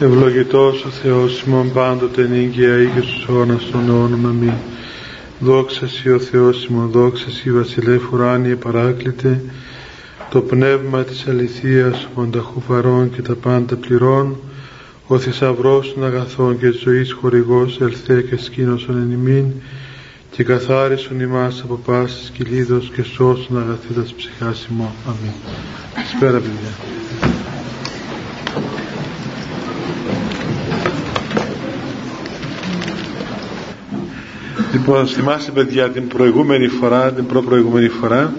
Ευλογητός ο Θεός ημών πάντοτε νύγκαια ή και στους αιώνας των αιώνων αμήν. Δόξα Σοι ο Θεός ημών, δόξα Σοι βασιλεύ ουράνιε παράκλητε, το πνεύμα της αληθείας μονταχού παρών και τα πάντα πληρών, ο θησαυρός των αγαθών και της ζωής χορηγός ελθέ και σκήνωσον εν ημίν, και καθάρισον ημάς από πάσης κυλίδος και σώσον αγαθήτας ψυχάς ημών. Αμήν. Σπέρα παιδιά. Λοιπόν, θυμάστε παιδιά την προηγούμενη φορά, την προ-προηγούμενη φορά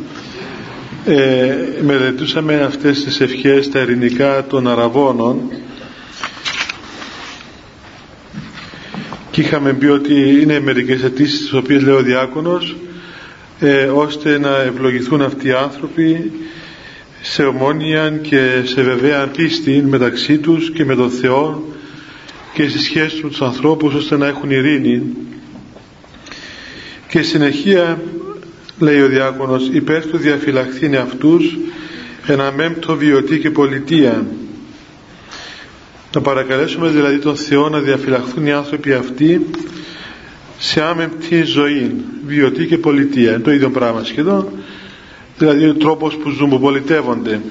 ε, μελετούσαμε αυτές τις ευχές τα ελληνικά των Αραβώνων και είχαμε πει ότι είναι μερικές αιτήσεις τις οποίες λέει ο Διάκονος ε, ώστε να ευλογηθούν αυτοί οι άνθρωποι σε ομόνια και σε βεβαία πίστη μεταξύ τους και με τον Θεό και στις σχέσεις τους τους ανθρώπους ώστε να έχουν ειρήνη και συνεχεία λέει ο διάκονος υπέρ του διαφυλαχθήνε αυτούς ένα μέμπτο βιωτή και πολιτεία να παρακαλέσουμε δηλαδή τον Θεό να διαφυλαχθούν οι άνθρωποι αυτοί σε άμεμπτη ζωή βιωτή και πολιτεία. Είναι το ίδιο πράγμα σχεδόν. Δηλαδή ο τρόπος που ζουν που πολιτεύονται.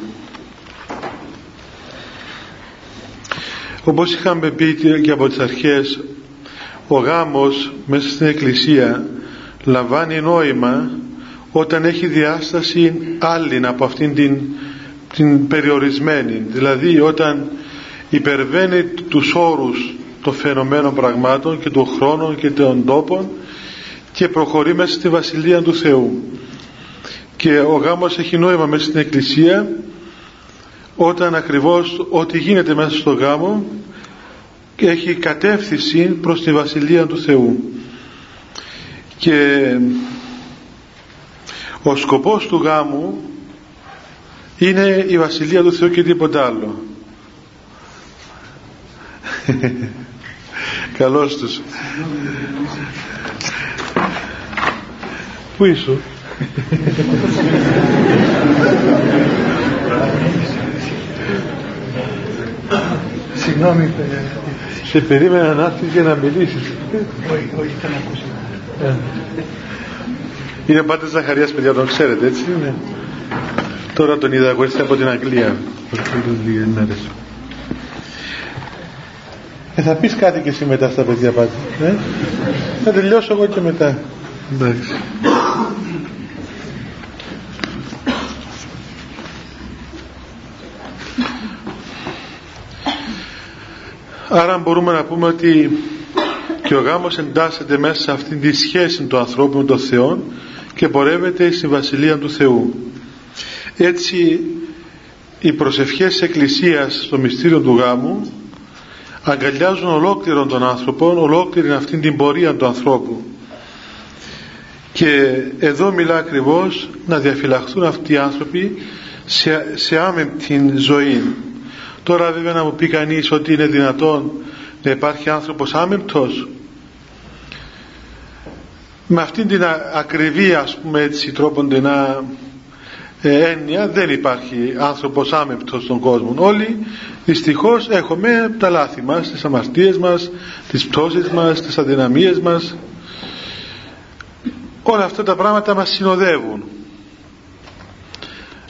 Όπως είχαμε πει και από τις αρχές ο γάμος μέσα στην εκκλησία λαμβάνει νόημα όταν έχει διάσταση άλλη από αυτήν την, την περιορισμένη. Δηλαδή όταν υπερβαίνει τους όρους των φαινομένων πραγμάτων και των χρόνων και των τόπων και προχωρεί μέσα στη Βασιλεία του Θεού. Και ο γάμος έχει νόημα μέσα στην Εκκλησία όταν ακριβώς ό,τι γίνεται μέσα στο γάμο έχει κατεύθυνση προς τη Βασιλεία του Θεού και ο σκοπός του γάμου είναι η Βασιλεία του Θεού και τίποτα άλλο. Καλώς τους. Πού ήσου Συγγνώμη Σε περίμενα να έρθεις για να μιλήσεις. Όχι, όχι, θα να ακούσεις. ε. Είναι πάντα Ζαχαρίας παιδιά τον ξέρετε έτσι; Είναι Τώρα τον είδα εγώ είστε από την Αγγλία. Ε, θα πεις κάτι και εσύ μετά στα παιδιά πάντα ε; Θα τελειώσω εγώ και μετά. Εντάξει. Άρα μπορούμε να πούμε ότι και ο γάμος εντάσσεται μέσα σε αυτήν τη σχέση του ανθρώπου με τον Θεό και πορεύεται στη Βασιλεία του Θεού. Έτσι οι προσευχές της Εκκλησίας στο μυστήριο του γάμου αγκαλιάζουν ολόκληρον τον άνθρωπο, ολόκληρη αυτήν την πορεία του ανθρώπου. Και εδώ μιλά ακριβώς να διαφυλαχθούν αυτοί οι άνθρωποι σε, σε άμεμπτη ζωή. Τώρα βέβαια να μου πει κανείς ότι είναι δυνατόν να υπάρχει άνθρωπος άμεμπτος; Με αυτήν την ακριβή ας πούμε έτσι τρόπον να ε, έννοια δεν υπάρχει άνθρωπος άμεπτος στον κόσμο. Όλοι δυστυχώς έχουμε τα λάθη μας τις αμαρτίες μας τις πτώσεις μας, τις αδυναμίες μας. Όλα αυτά τα πράγματα μας συνοδεύουν.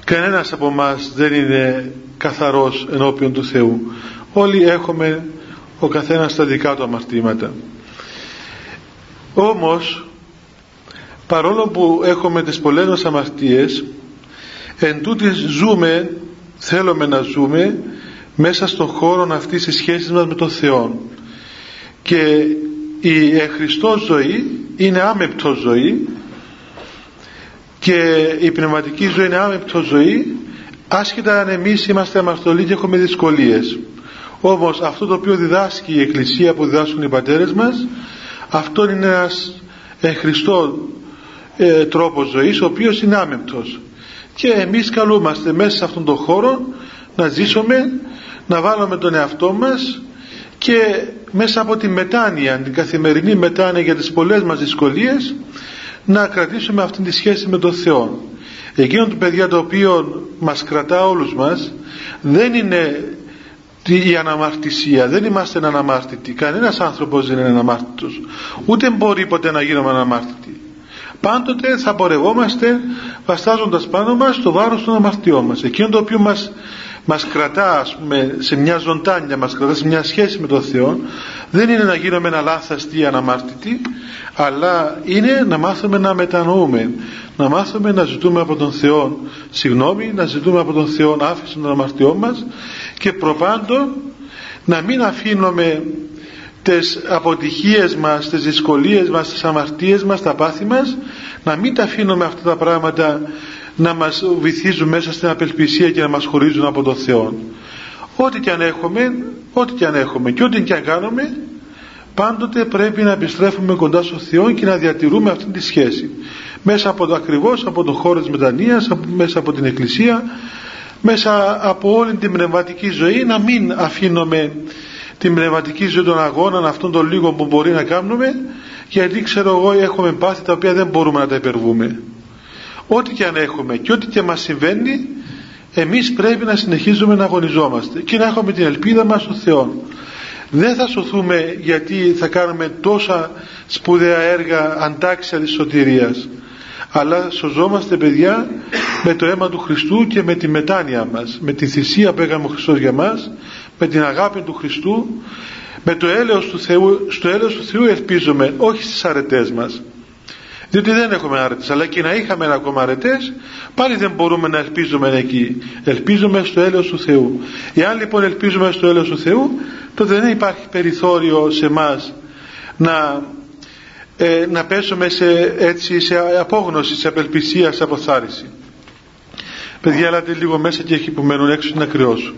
Κανένας από μας δεν είναι καθαρός ενώπιον του Θεού. Όλοι έχουμε ο καθένας τα δικά του αμαρτήματα. Όμως παρόλο που έχουμε τις πολλές μας αμαρτίες εν τούτης ζούμε θέλουμε να ζούμε μέσα στον χώρο αυτής της σχέσης μας με τον Θεό. Και η εχριστό ζωή είναι άμεπτο ζωή και η πνευματική ζωή είναι άμεπτο ζωή άσχετα αν εμείς είμαστε αμαρτωλοί και έχουμε δυσκολίες. Όμως αυτό το οποίο διδάσκει η Εκκλησία που διδάσκουν οι πατέρες μας αυτό είναι ένας εχριστό ε, τρόπος ζωής ο οποίος είναι άμεμπτος και εμείς καλούμαστε μέσα σε αυτόν τον χώρο να ζήσουμε να βάλουμε τον εαυτό μας και μέσα από τη μετάνοια την καθημερινή μετάνοια για τις πολλές μας δυσκολίες να κρατήσουμε αυτή τη σχέση με τον Θεό. Εκείνο το παιδιά το οποίο μας κρατά όλους μας δεν είναι η αναμαρτησία δεν είμαστε αναμάρτητοι. Κανένας άνθρωπος δεν είναι αναμάρτητος. Ούτε μπορεί ποτέ να γίνουμε αναμάρτητοι πάντοτε θα πορευόμαστε βαστάζοντας πάνω μας το βάρος των αμαρτιών μας. Εκείνο το οποίο μας, μας κρατά ας πούμε, σε μια ζωντάνια μας κρατά σε μια σχέση με τον Θεό δεν είναι να γίνουμε λάθαστοι ή αναμάρτητοι αλλά είναι να μάθουμε να μετανοούμε να μάθουμε να ζητούμε από τον Θεό συγγνώμη, να ζητούμε από τον Θεό άφηση των αμαρτιών μας και προπάντων να μην αφήνουμε τις αποτυχίες μας, τις δυσκολίες μας, τις αμαρτίες μας, τα πάθη μας να μην τα αφήνουμε αυτά τα πράγματα να μας βυθίζουν μέσα στην απελπισία και να μας χωρίζουν από τον Θεό. Ό,τι και αν έχουμε ό,τι και αν έχουμε και ό,τι και αν κάνουμε πάντοτε πρέπει να επιστρέφουμε κοντά στο Θεό και να διατηρούμε αυτή τη σχέση. Μέσα από το ακριβώς από τον χώρο της μετανοίας μέσα από την Εκκλησία μέσα από όλη την πνευματική ζωή να μην αφήνουμε την πνευματική ζωή των αγώνων αυτών των λίγων που μπορεί να κάνουμε γιατί ξέρω εγώ έχουμε πάθη τα οποία δεν μπορούμε να τα υπερβούμε. Ό,τι και αν έχουμε και ό,τι και μας συμβαίνει εμείς πρέπει να συνεχίζουμε να αγωνιζόμαστε και να έχουμε την ελπίδα μας στο Θεό. Δεν θα σωθούμε γιατί θα κάνουμε τόσα σπουδαία έργα αντάξια της σωτηρίας αλλά σωζόμαστε παιδιά με το αίμα του Χριστού και με τη μετάνοια μας. Με τη θυσία που έκανε ο Χριστός για μας με την αγάπη του Χριστού με το έλεος του Θεού στο έλεος του Θεού ελπίζουμε όχι στις αρετές μας διότι δεν έχουμε αρετές αλλά και να είχαμε ακόμα αρετές πάλι δεν μπορούμε να ελπίζουμε εκεί ελπίζουμε στο έλεος του Θεού εάν λοιπόν ελπίζουμε στο έλεος του Θεού τότε δεν υπάρχει περιθώριο σε μας να ε, να πέσουμε σε, έτσι, σε απόγνωση, σε απελπισία, σε αποθάριση. Παιδιά, έλατε λίγο μέσα και έχει που μένουν έξω να κρυώσουν.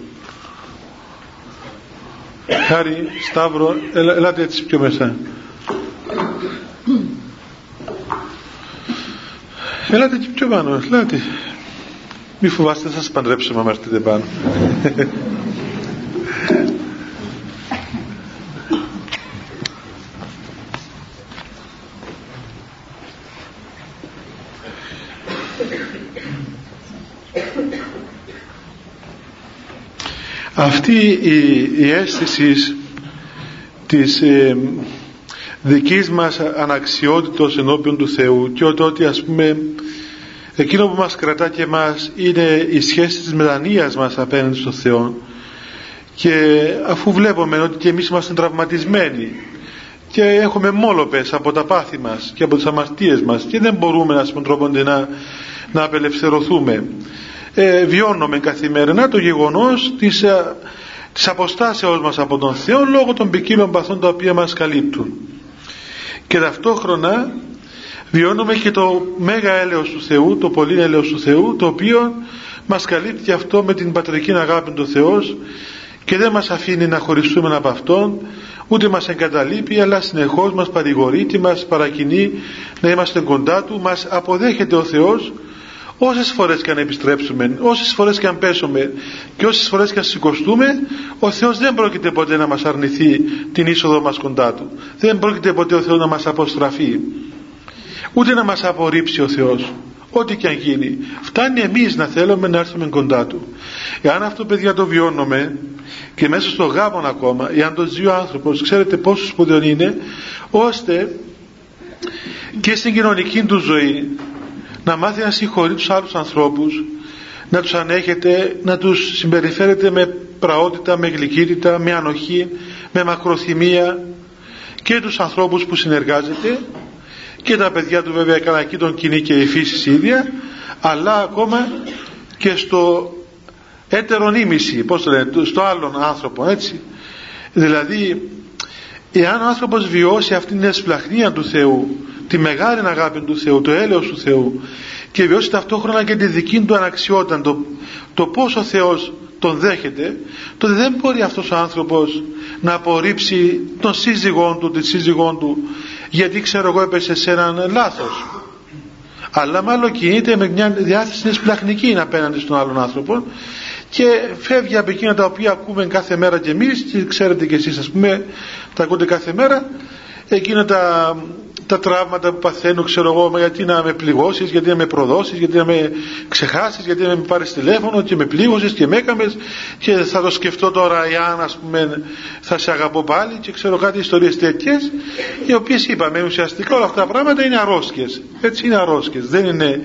Χάρη, Σταύρο, ελα, ελάτε έτσι πιο μέσα. Ελάτε και πιο πάνω, ελάτε. Μη φοβάστε, θα σας παντρέψουμε άμα έρθετε πάνω. Αυτή η, η αίσθηση της ε, δικής μας αναξιότητος ενώπιον του Θεού και ότι ας πούμε εκείνο που μας κρατά και μας είναι η σχέση της μετανοίας μας απέναντι στο Θεό. Και αφού βλέπουμε ότι και εμείς είμαστε τραυματισμένοι και έχουμε μόλοπες από τα πάθη μας και από τις αμαρτίες μας και δεν μπορούμε να πούμε να, να απελευθερωθούμε ε, βιώνουμε καθημερινά το γεγονός της, ε, της αποστάσεώς μας από τον Θεό λόγω των ποικίλων παθών τα οποία μας καλύπτουν. Και ταυτόχρονα βιώνουμε και το μέγα έλεος του Θεού το πολύ έλεος του Θεού το οποίο μας καλύπτει αυτό με την πατρική αγάπη του Θεός και δεν μας αφήνει να χωριστούμε από Αυτόν ούτε μας εγκαταλείπει αλλά συνεχώς μας παρηγορεί και μας παρακινεί να είμαστε κοντά Του μας αποδέχεται ο Θεός όσες φορές και αν επιστρέψουμε όσες φορές και αν πέσουμε και όσες φορές και αν σηκωστούμε ο Θεός δεν πρόκειται ποτέ να μας αρνηθεί την είσοδο μας κοντά Του. Δεν πρόκειται ποτέ ο Θεός να μας αποστραφεί. Ούτε να μας απορρίψει ο Θεός. Ό,τι και αν γίνει. Φτάνει εμείς να θέλουμε να έρθουμε κοντά Του. Εάν αυτό παιδιά το βιώνουμε και μέσα στο γάμο ακόμα εάν το ζει ο άνθρωπος ξέρετε πόσο σπουδαίο είναι ώστε και στην κοινωνική του ζωή να μάθει να συγχωρείς τους άλλους ανθρώπους να τους ανέχεται να τους συμπεριφέρεται με πραότητα, με γλυκύτητα, με ανοχή με μακροθυμία και τους ανθρώπους που συνεργάζεται και τα παιδιά του βέβαια έκανα εκεί τον κοινή και η φύση ίδια αλλά ακόμα και στο έτερον ήμιση πώς το λένε, στο άλλον άνθρωπο έτσι. Δηλαδή εάν ο άνθρωπος βιώσει αυτήν την εσπλαχνία του Θεού τη μεγάλη αγάπη του Θεού, το έλεος του Θεού και βιώσει ταυτόχρονα και τη δική του αναξιότητα, το, το πόσο ο Θεός τον δέχεται, τότε δεν μπορεί αυτός ο άνθρωπος να απορρίψει τον σύζυγό του, τη σύζυγό του, γιατί ξέρω εγώ έπεσε σε έναν λάθος. Αλλά μάλλον κινείται με μια διάθεση πλαχνικής απέναντι στον άλλον άνθρωπο και φεύγει από εκείνα τα οποία ακούμε κάθε μέρα και εμείς και ξέρετε και εσείς ας πούμε τα ακούτε κάθε μέρα εκείνα τα, τα τραύματα που παθαίνω, ξέρω εγώ, γιατί να με πληγώσεις, γιατί να με προδώσεις, γιατί να με ξεχάσεις, γιατί να με πάρεις τηλέφωνο και με πλήγωσες και με έκαμες και θα το σκεφτώ τώρα εάν ας πούμε θα σε αγαπώ πάλι και ξέρω κάτι ιστορίες τέτοιες, οι οποίες είπαμε ουσιαστικά όλα αυτά τα πράγματα είναι αρρώσκε. Έτσι είναι αρρώσκε. Δεν είναι,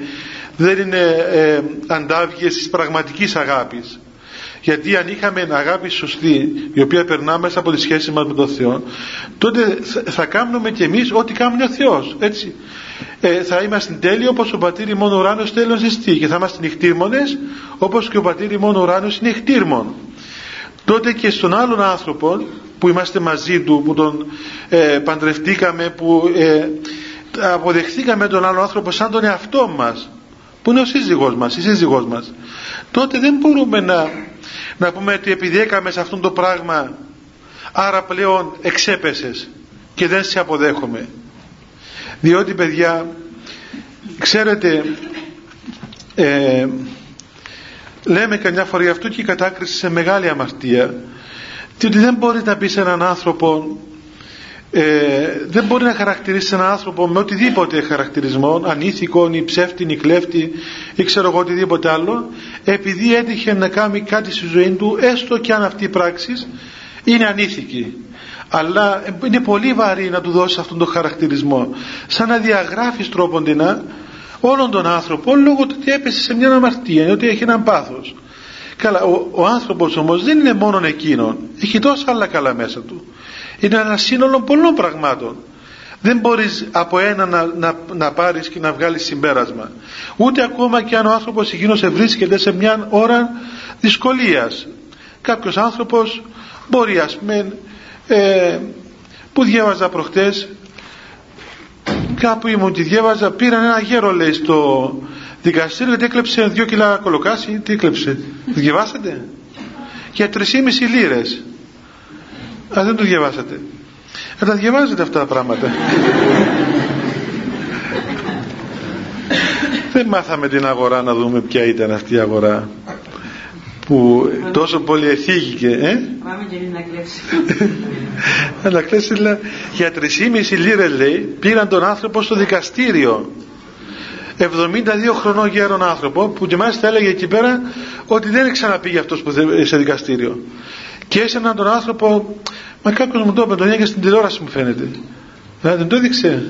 δεν είναι ε, αντάβιε της πραγματικής αγάπης. Γιατί αν είχαμε αγάπη σωστή, η οποία περνά μέσα από τη σχέση μας με τον Θεό, τότε θα κάνουμε κι εμείς ό,τι κάνει ο Θεός. Έτσι. Ε, θα είμαστε τέλειοι όπως ο πατήρ μόνο ουράνος τέλος εστί και θα είμαστε νυχτήρμονες όπως και ο πατήρ μόνο ουράνος είναι νυχτήρμον. Τότε και στον άλλον άνθρωπο που είμαστε μαζί του, που τον ε, παντρευτήκαμε, που ε, αποδεχθήκαμε τον άλλο άνθρωπο σαν τον εαυτό μας, που είναι ο σύζυγός μας, η σύζυγός μας, τότε δεν μπορούμε να να πούμε ότι επειδή έκαμε σε αυτό το πράγμα άρα πλέον εξέπεσες και δεν σε αποδέχομαι. Διότι παιδιά ξέρετε ε, λέμε καμιά φορά αυτό και η κατάκριση σε μεγάλη αμαρτία διότι δεν μπορεί να πεις σε έναν άνθρωπο ε, δεν μπορεί να χαρακτηρίσει έναν άνθρωπο με οτιδήποτε χαρακτηρισμό, ανήθικο ή ψεύτη ή κλέφτη ή ξέρω εγώ οτιδήποτε άλλο, επειδή έτυχε να κάνει κάτι στη ζωή του, έστω και αν αυτή η πράξη είναι ανήθικη. Αλλά είναι πολύ βαρύ να του δώσεις αυτόν τον χαρακτηρισμό. Σαν να διαγράφεις τρόποντινα όλον τον άνθρωπο λόγω του ότι έπεσε σε μια αμαρτία, ότι έχει έναν πάθος. Καλά, ο, ο άνθρωπος όμως δεν είναι μόνο εκείνον, έχει τόσα άλλα καλά μέσα του είναι ένα σύνολο πολλών πραγμάτων δεν μπορείς από ένα να, να, να πάρεις και να βγάλεις συμπέρασμα. Ούτε ακόμα και αν ο άνθρωπος εκείνος βρίσκεται σε μια ώρα δυσκολίας. Κάποιος άνθρωπος μπορεί ας πούμε ε, που διάβαζα προχτές κάπου ήμουν και διάβαζα πήραν ένα γέρο λέει στο δικαστήριο γιατί έκλεψε δύο κιλά κολοκάσι. Τι έκλεψε διαβάσατε; Για 3,5 λίρες. Α, δεν το διαβάσατε. Θα τα διαβάζετε αυτά τα πράγματα. δεν μάθαμε την αγορά να δούμε ποια ήταν αυτή η αγορά που τόσο πολύ εθίγηκε ε; Πάμε και να κλέψει να κλέψει για 3,5 λίρες λέει πήραν τον άνθρωπο στο δικαστήριο. 72 χρονών γέρον άνθρωπο που και μάλιστα έλεγε εκεί πέρα ότι δεν ξαναπήγε αυτός που σε δικαστήριο και έσαιναν τον άνθρωπο μα κάποιος μου το είπε τον και στην τηλεόραση μου φαίνεται. Δηλαδή δεν το έδειξε.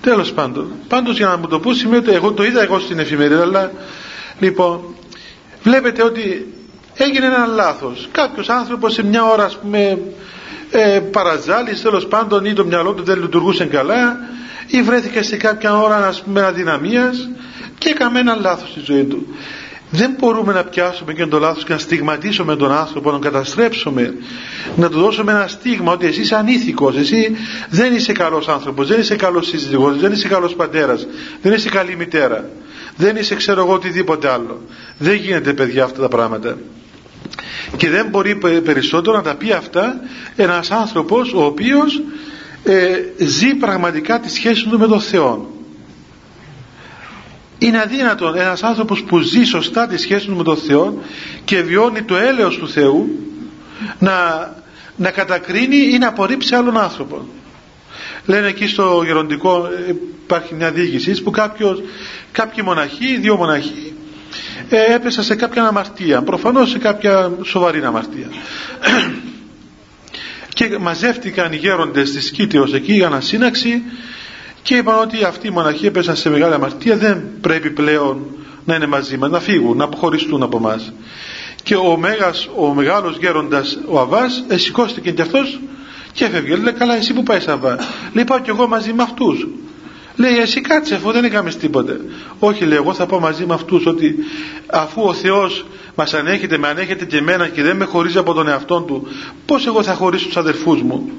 Τέλος πάντων. Πάντως για να μου το πω σημαίνει ότι εγώ το είδα εγώ στην εφημερίδα αλλά λοιπόν βλέπετε ότι έγινε ένα λάθος. Κάποιος άνθρωπος σε μια ώρα ας πούμε ε, παραζάλης τέλος πάντων ή το μυαλό του δεν λειτουργούσε καλά ή βρέθηκε σε κάποια ώρα ας πούμε αδυναμίας και έκαμε ένα λάθος στη ζωή του δεν μπορούμε να πιάσουμε και το λάθος και να στιγματίσουμε τον άνθρωπο, να τον καταστρέψουμε, να του δώσουμε ένα στίγμα ότι εσύ είσαι ανήθικος, εσύ δεν είσαι καλός άνθρωπος, δεν είσαι καλός σύζυγος, δεν είσαι καλός πατέρας, δεν είσαι καλή μητέρα, δεν είσαι ξέρω εγώ οτιδήποτε άλλο. Δεν γίνεται παιδιά αυτά τα πράγματα. Και δεν μπορεί περισσότερο να τα πει αυτά ένας άνθρωπος ο οποίος ε, ζει πραγματικά τη σχέση του με τον Θεό είναι αδύνατον ένας άνθρωπος που ζει σωστά τη σχέση του με τον Θεό και βιώνει το έλεος του Θεού να, να κατακρίνει ή να απορρίψει άλλον άνθρωπο. Λένε εκεί στο γεροντικό υπάρχει μια διοίκηση που κάποιος, κάποιοι μοναχοί, δύο μοναχοί ε, έπεσαν σε κάποια αμαρτία, προφανώς σε κάποια σοβαρή αμαρτία. και μαζεύτηκαν οι γέροντες της Κίτεως εκεί για να σύναξη και είπαν ότι αυτοί οι μοναχοί έπεσαν σε μεγάλη αμαρτία δεν πρέπει πλέον να είναι μαζί μας, να φύγουν, να αποχωριστούν από εμά. Και ο, μέγας, ο μεγάλος γέροντας ο Αβάς ε, σηκώστηκε και αυτός και έφευγε. Λέει καλά εσύ που πάεις Αβά; Λέει πάω κι εγώ μαζί με αυτούς. Λέει εσύ κάτσε αφού δεν έκαμες τίποτε. Όχι λέει εγώ θα πάω μαζί με αυτούς ότι αφού ο Θεός μας ανέχεται, με ανέχεται και εμένα και δεν με χωρίζει από τον εαυτό του πώς εγώ θα χωρίσω τους αδερφούς μου.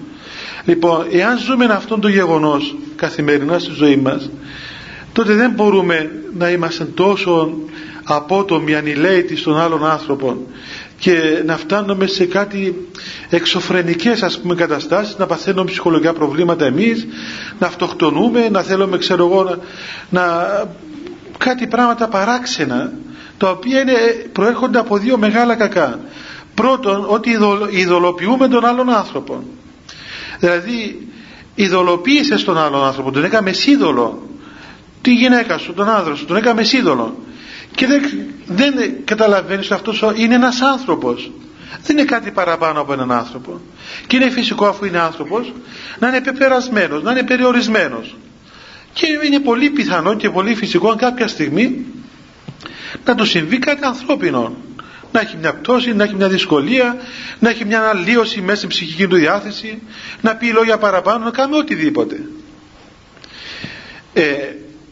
Λοιπόν, εάν ζούμε αυτόν το γεγονός καθημερινά στη ζωή μας, τότε δεν μπορούμε να είμαστε τόσο απότομοι, ανηλαίητοι στον άλλον άνθρωπο και να φτάνουμε σε κάτι εξωφρενικές ας πούμε καταστάσεις, να παθαίνουμε ψυχολογικά προβλήματα εμείς, να αυτοκτονούμε, να θέλουμε ξέρω εγώ να, να κάτι πράγματα παράξενα τα οποία είναι, προέρχονται από δύο μεγάλα κακά. Πρώτον, ότι ειδωλοποιούμε τον άλλον άνθρωπο. Δηλαδή ειδωλοποίησες τον άλλον άνθρωπο τον έκαμε σύδωλο τη γυναίκα σου, τον άντρα σου τον έκαμε σύδωλο και δεν, δεν καταλαβαίνεις ότι αυτός είναι ένας άνθρωπος. Δεν είναι κάτι παραπάνω από έναν άνθρωπο. Και είναι φυσικό αφού είναι άνθρωπος να είναι πεπερασμένος, να είναι περιορισμένος. Και είναι πολύ πιθανό και πολύ φυσικό κάποια στιγμή να του συμβεί κάτι ανθρώπινο να έχει μια πτώση, να έχει μια δυσκολία να έχει μια αλλίωση μέσα στην ψυχική του διάθεση να πει λόγια παραπάνω, να κάνει οτιδήποτε. Ε,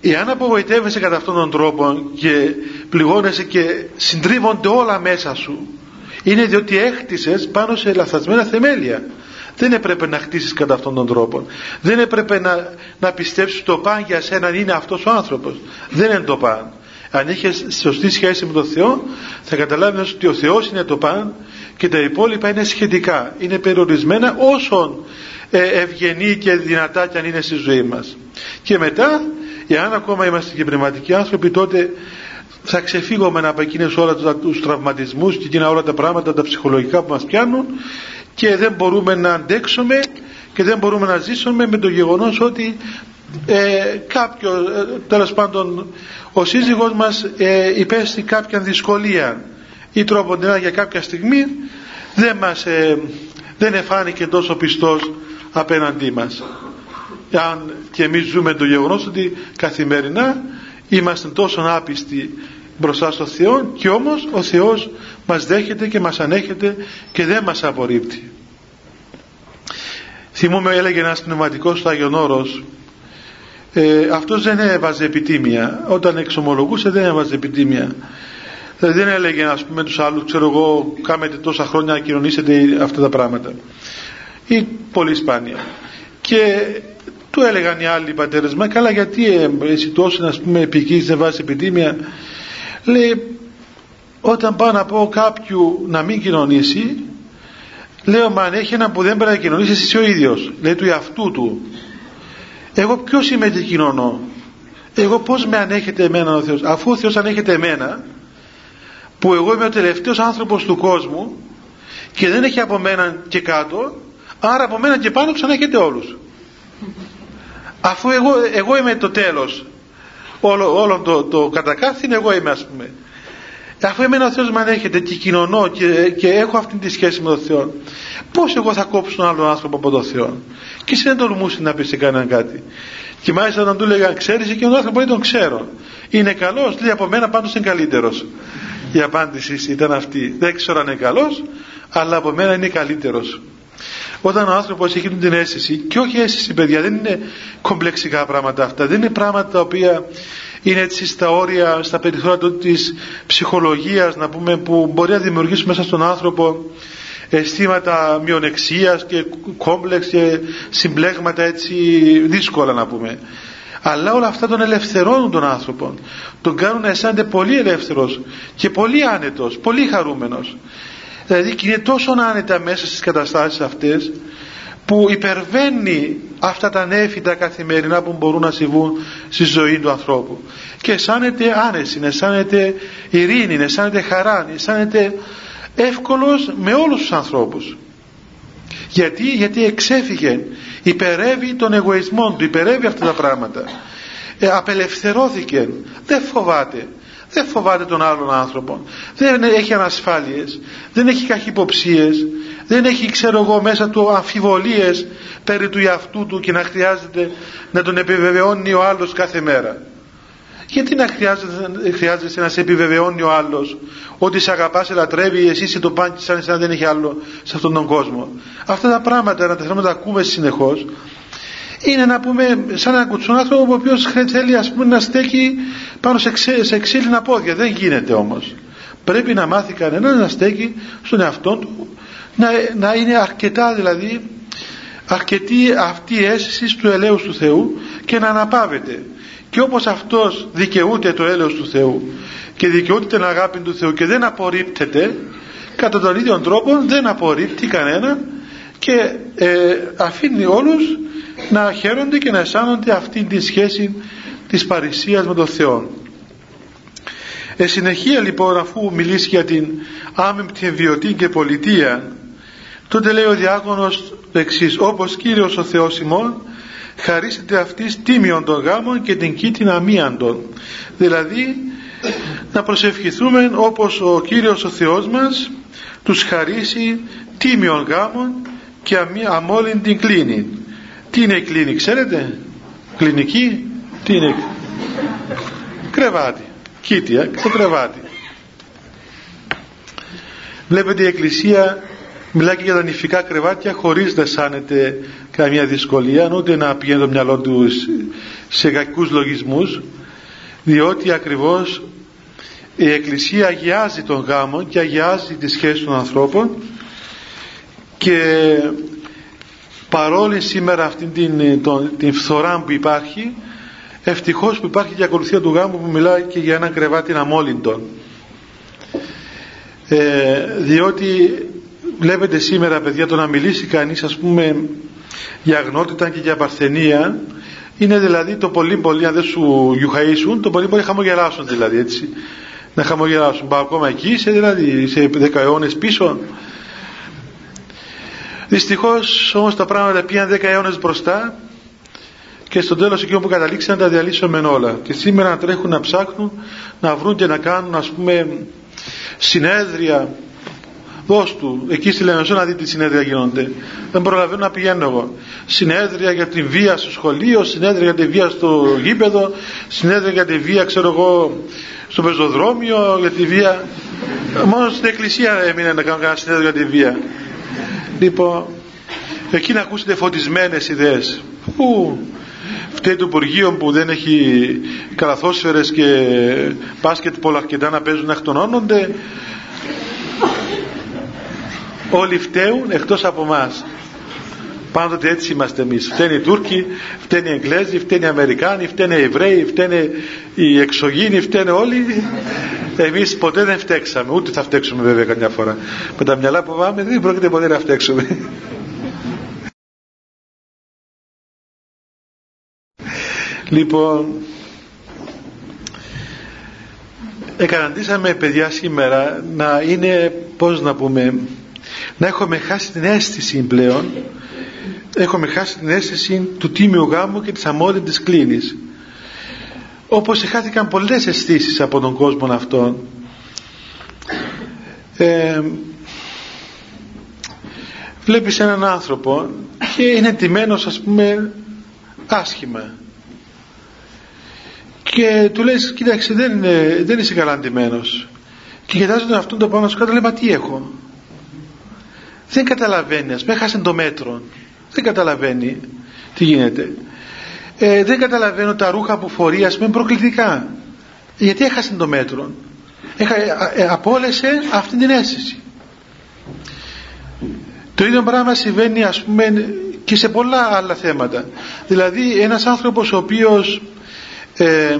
εάν απογοητεύεσαι κατά αυτόν τον τρόπο και πληγώνεσαι και συντρίβονται όλα μέσα σου είναι διότι έχτισες πάνω σε λαθασμένα θεμέλια. Δεν έπρεπε να χτίσεις κατά αυτόν τον τρόπο. Δεν έπρεπε να, να πιστέψεις το παν για σένα είναι αυτός ο άνθρωπος. Δεν είναι το παν αν είχες σωστή σχέση με τον Θεό θα καταλάβεις ότι ο Θεός είναι το παν και τα υπόλοιπα είναι σχετικά. Είναι περιορισμένα όσον ε, ευγενή και δυνατά κι αν είναι στη ζωή μας. Και μετά εάν ακόμα είμαστε και πνευματικοί άνθρωποι τότε θα ξεφύγουμε από εκείνες όλα τους τραυματισμούς και εκείνα όλα τα πράγματα τα ψυχολογικά που μας πιάνουν και δεν μπορούμε να αντέξουμε και δεν μπορούμε να ζήσουμε με το γεγονός ότι ε, κάποιο, ε, τέλος πάντων ο σύζυγός μας ε, υπέστη κάποια δυσκολία ή τρόπο για κάποια στιγμή δεν μας ε, δεν εφάνηκε τόσο πιστός απέναντί μας. Αν και εμείς ζούμε το γεγονός ότι καθημερινά είμαστε τόσο άπιστοι μπροστά στο Θεό και όμως ο Θεός μας δέχεται και μας ανέχεται και δεν μας απορρίπτει. Θυμούμαι έλεγε ένας πνευματικός στο Άγιον Όρος ε, αυτός δεν έβαζε επιτίμια. Όταν εξομολογούσε δεν έβαζε επιτίμια. Δηλαδή δεν έλεγε ας πούμε τους άλλους ξέρω εγώ κάμετε τόσα χρόνια να κοινωνήσετε αυτά τα πράγματα. Ή πολύ σπάνια. Και του έλεγαν οι άλλοι πατέρες μα καλά γιατί ε, εσύ τόσο να πούμε επικείς δεν βάζεις επιτίμια λέει όταν πάω να πω κάποιου να μην κοινωνήσει λέω μα αν έχει ένα που δεν πρέπει να κοινωνήσει εσύ ο ίδιος λέει του εαυτού του εγώ ποιος είμαι και κοινωνώ; Εγώ πως με ανέχεται εμένα ο Θεός; Αφού ο Θεός ανέχεται εμένα που εγώ είμαι ο τελευταίος άνθρωπος του κόσμου και δεν έχει από μένα και κάτω άρα από μένα και πάνω ξανέχεται όλους. Αφού εγώ, εγώ είμαι το τέλος όλο, όλο το, το κατακάθιν εγώ είμαι ας πούμε. Αφού εμένα ο Θεός με ανέχεται και κοινωνώ και, και έχω αυτή τη σχέση με τον Θεό πως εγώ θα κόψω τον άλλο άνθρωπο από τον Θεό; Και εσύ δεν τολμούσες να πεις σε κανέναν κάτι. Και μάλιστα όταν του έλεγα ξέρεις και τον άνθρωπο δεν τον ξέρω είναι καλός λέει από μένα πάντως είναι καλύτερος η απάντηση ήταν αυτή δεν ξέρω αν είναι καλός αλλά από μένα είναι καλύτερος όταν ο άνθρωπος έχει την αίσθηση και όχι αίσθηση παιδιά δεν είναι κομπλεξικά πράγματα αυτά. Δεν είναι πράγματα τα οποία είναι έτσι στα όρια, στα περιθώρια της ψυχολογίας να πούμε που μπορεί να δημιουργήσει μέσα στον άνθρωπο αισθήματα μειονεξίας και κόμπλεξ και συμπλέγματα έτσι δύσκολα να πούμε. Αλλά όλα αυτά τον ελευθερώνουν τον άνθρωπο τον κάνουν να αισθάνεται πολύ ελεύθερος και πολύ άνετος, πολύ χαρούμενος. Δηλαδή και είναι τόσο άνετα μέσα στις καταστάσεις αυτές που υπερβαίνει αυτά τα νέφητα καθημερινά που μπορούν να συμβούν στη ζωή του ανθρώπου. Και αισθάνεται άνεση, αισθάνεται ειρήνη, αισθάνεται χαρά, αισθάνεται εύκολος με όλους τους ανθρώπους. Γιατί, γιατί εξέφυγε υπερεύει τον εγωισμό του υπερεύει αυτά τα πράγματα. Ε, απελευθερώθηκε. Δεν φοβάται. Δεν φοβάται τον άλλον άνθρωπο. Δεν έχει ανασφάλειες. Δεν έχει καχυποψίες. Δεν έχει ξέρω εγώ μέσα του αμφιβολίες περί του εαυτού του και να χρειάζεται να τον επιβεβαιώνει ο άλλος κάθε μέρα γιατί να χρειάζεται, χρειάζεται να σε επιβεβαιώνει ο άλλος ότι σε αγαπάς, σε λατρεύει, εσύ είσαι το πάνκι σαν εσένα δεν έχει άλλο σε αυτόν τον κόσμο. Αυτά τα πράγματα να τα θέλουμε να τα ακούμε συνεχώς είναι να πούμε σαν ένα κουτσόν άνθρωπο ο οποίος θέλει ας πούμε να στέκει πάνω σε, ξέ, σε ξύλινα πόδια. Δεν γίνεται όμως. Πρέπει να μάθει κανένας να στέκει στον εαυτό του να, να είναι αρκετά δηλαδή αρκετή αυτή η αίσθηση του ελέους του Θεού και να αναπαύεται και όπως αυτός δικαιούται το έλεος του Θεού και δικαιούται την αγάπη του Θεού και δεν απορρίπτεται κατά τον ίδιο τρόπο δεν απορρίπτει κανένα και ε, αφήνει όλους να χαίρονται και να αισθάνονται αυτή τη σχέση της παρησίας με τον Θεό. Ε, συνεχεία λοιπόν αφού μιλήσει για την άμεμπτη εμβιωτή και πολιτεία τότε λέει ο διάκονος εξής όπως Κύριος ο Θεός ημών χαρίσετε αυτής τίμιον των γάμων και την κήτην αμίαντον. Δηλαδή να προσευχηθούμε όπως ο Κύριος ο Θεός μας τους χαρίσει τίμιον γάμων και αμόλυν την κλίνη. Τι είναι η κλίνη ξέρετε; Κλινική; Τι είναι κρεβάτι. Κήτια το κρεβάτι. Βλέπετε η Εκκλησία μιλάει και για τα νηφικά κρεβάτια χωρίς να αισθάνεται καμία δυσκολία ούτε να πηγαίνει το μυαλό του σε κακούς λογισμούς διότι ακριβώς η Εκκλησία αγιάζει τον γάμο και αγιάζει τη σχέση των ανθρώπων και παρόλη σήμερα αυτή την, τον, την φθορά που υπάρχει ευτυχώς που υπάρχει και η ακολουθία του γάμου που μιλάει και για ένα κρεβάτι αμόλυντον ε, διότι βλέπετε σήμερα παιδιά το να μιλήσει κανείς ας πούμε για αγνότητα και για παρθενία είναι δηλαδή το πολύ πολύ αν δεν σου γιουχαίσουν το πολύ πολύ χαμογελάσουν δηλαδή έτσι. Να χαμογελάσουν. Πάω ακόμα εκεί είσαι δηλαδή σε δέκα αιώνες πίσω. Δυστυχώς όμως τα πράγματα πήγαν δέκα αιώνες μπροστά και στο τέλος εκεί που καταλήξαν τα διαλύσουμε όλα. Και σήμερα να τρέχουν να ψάχνουν να βρουν και να κάνουν ας πούμε συνέδρια δώσ' του εκεί στη Λεμεσό να δει τι συνέδρια γίνονται. Δεν προλαβαίνω να πηγαίνω εγώ. Συνέδρια για την βία στο σχολείο συνέδρια για τη βία στο γήπεδο συνέδρια για τη βία ξέρω εγώ στο πεζοδρόμιο για τη βία. Μόνο στην εκκλησία έμεινε να κάνω κανένα συνέδριο για τη βία. Λοιπόν εκεί να ακούσετε φωτισμένες ιδέες. Που φταίει το Υπουργείο που δεν έχει καλαθόσφαιρες και μπάσκετ πολλά αρκετά να παίζουν να εκτονώνονται όλοι φταίουν εκτός από εμά. Πάντοτε έτσι είμαστε εμείς. Φταίνει οι Τούρκοι, φταίνει οι Εγγλέζοι, φταίνει οι Αμερικάνοι, φταίνει οι Εβραίοι, φταίνει οι εξωγήινοι, φταίνει όλοι. Εμείς ποτέ δεν φταίξαμε, ούτε θα φταίξουμε βέβαια καμιά φορά. Με τα μυαλά που πάμε δεν πρόκειται ποτέ να φταίξουμε. λοιπόν, εκαναντήσαμε παιδιά σήμερα να είναι, πώς να πούμε, να έχουμε χάσει την αίσθηση πλέον έχουμε χάσει την αίσθηση του τίμιου γάμου και της αμόρυντης κλίνης. Όπως χάθηκαν πολλές αισθήσεις από τον κόσμο αυτόν ε, βλέπεις έναν άνθρωπο και είναι τιμένος ας πούμε άσχημα. Και του λες κοίταξε δεν, είναι, δεν είσαι καλά ντυμένος και κοιτάζει τον αυτόν το πάνω σου κάτω λέει μα τι έχω δεν καταλαβαίνει ας πούμε έχασε το μέτρο. Δεν καταλαβαίνει τι γίνεται. Ε, δεν καταλαβαίνω τα ρούχα που φορεί ας πούμε προκλητικά. Γιατί έχασε το μέτρο. Έχα, ε, ε, απόλυσε αυτή την αίσθηση. Το ίδιο πράγμα συμβαίνει ας πούμε και σε πολλά άλλα θέματα. Δηλαδή ένας άνθρωπος ο οποίος ε,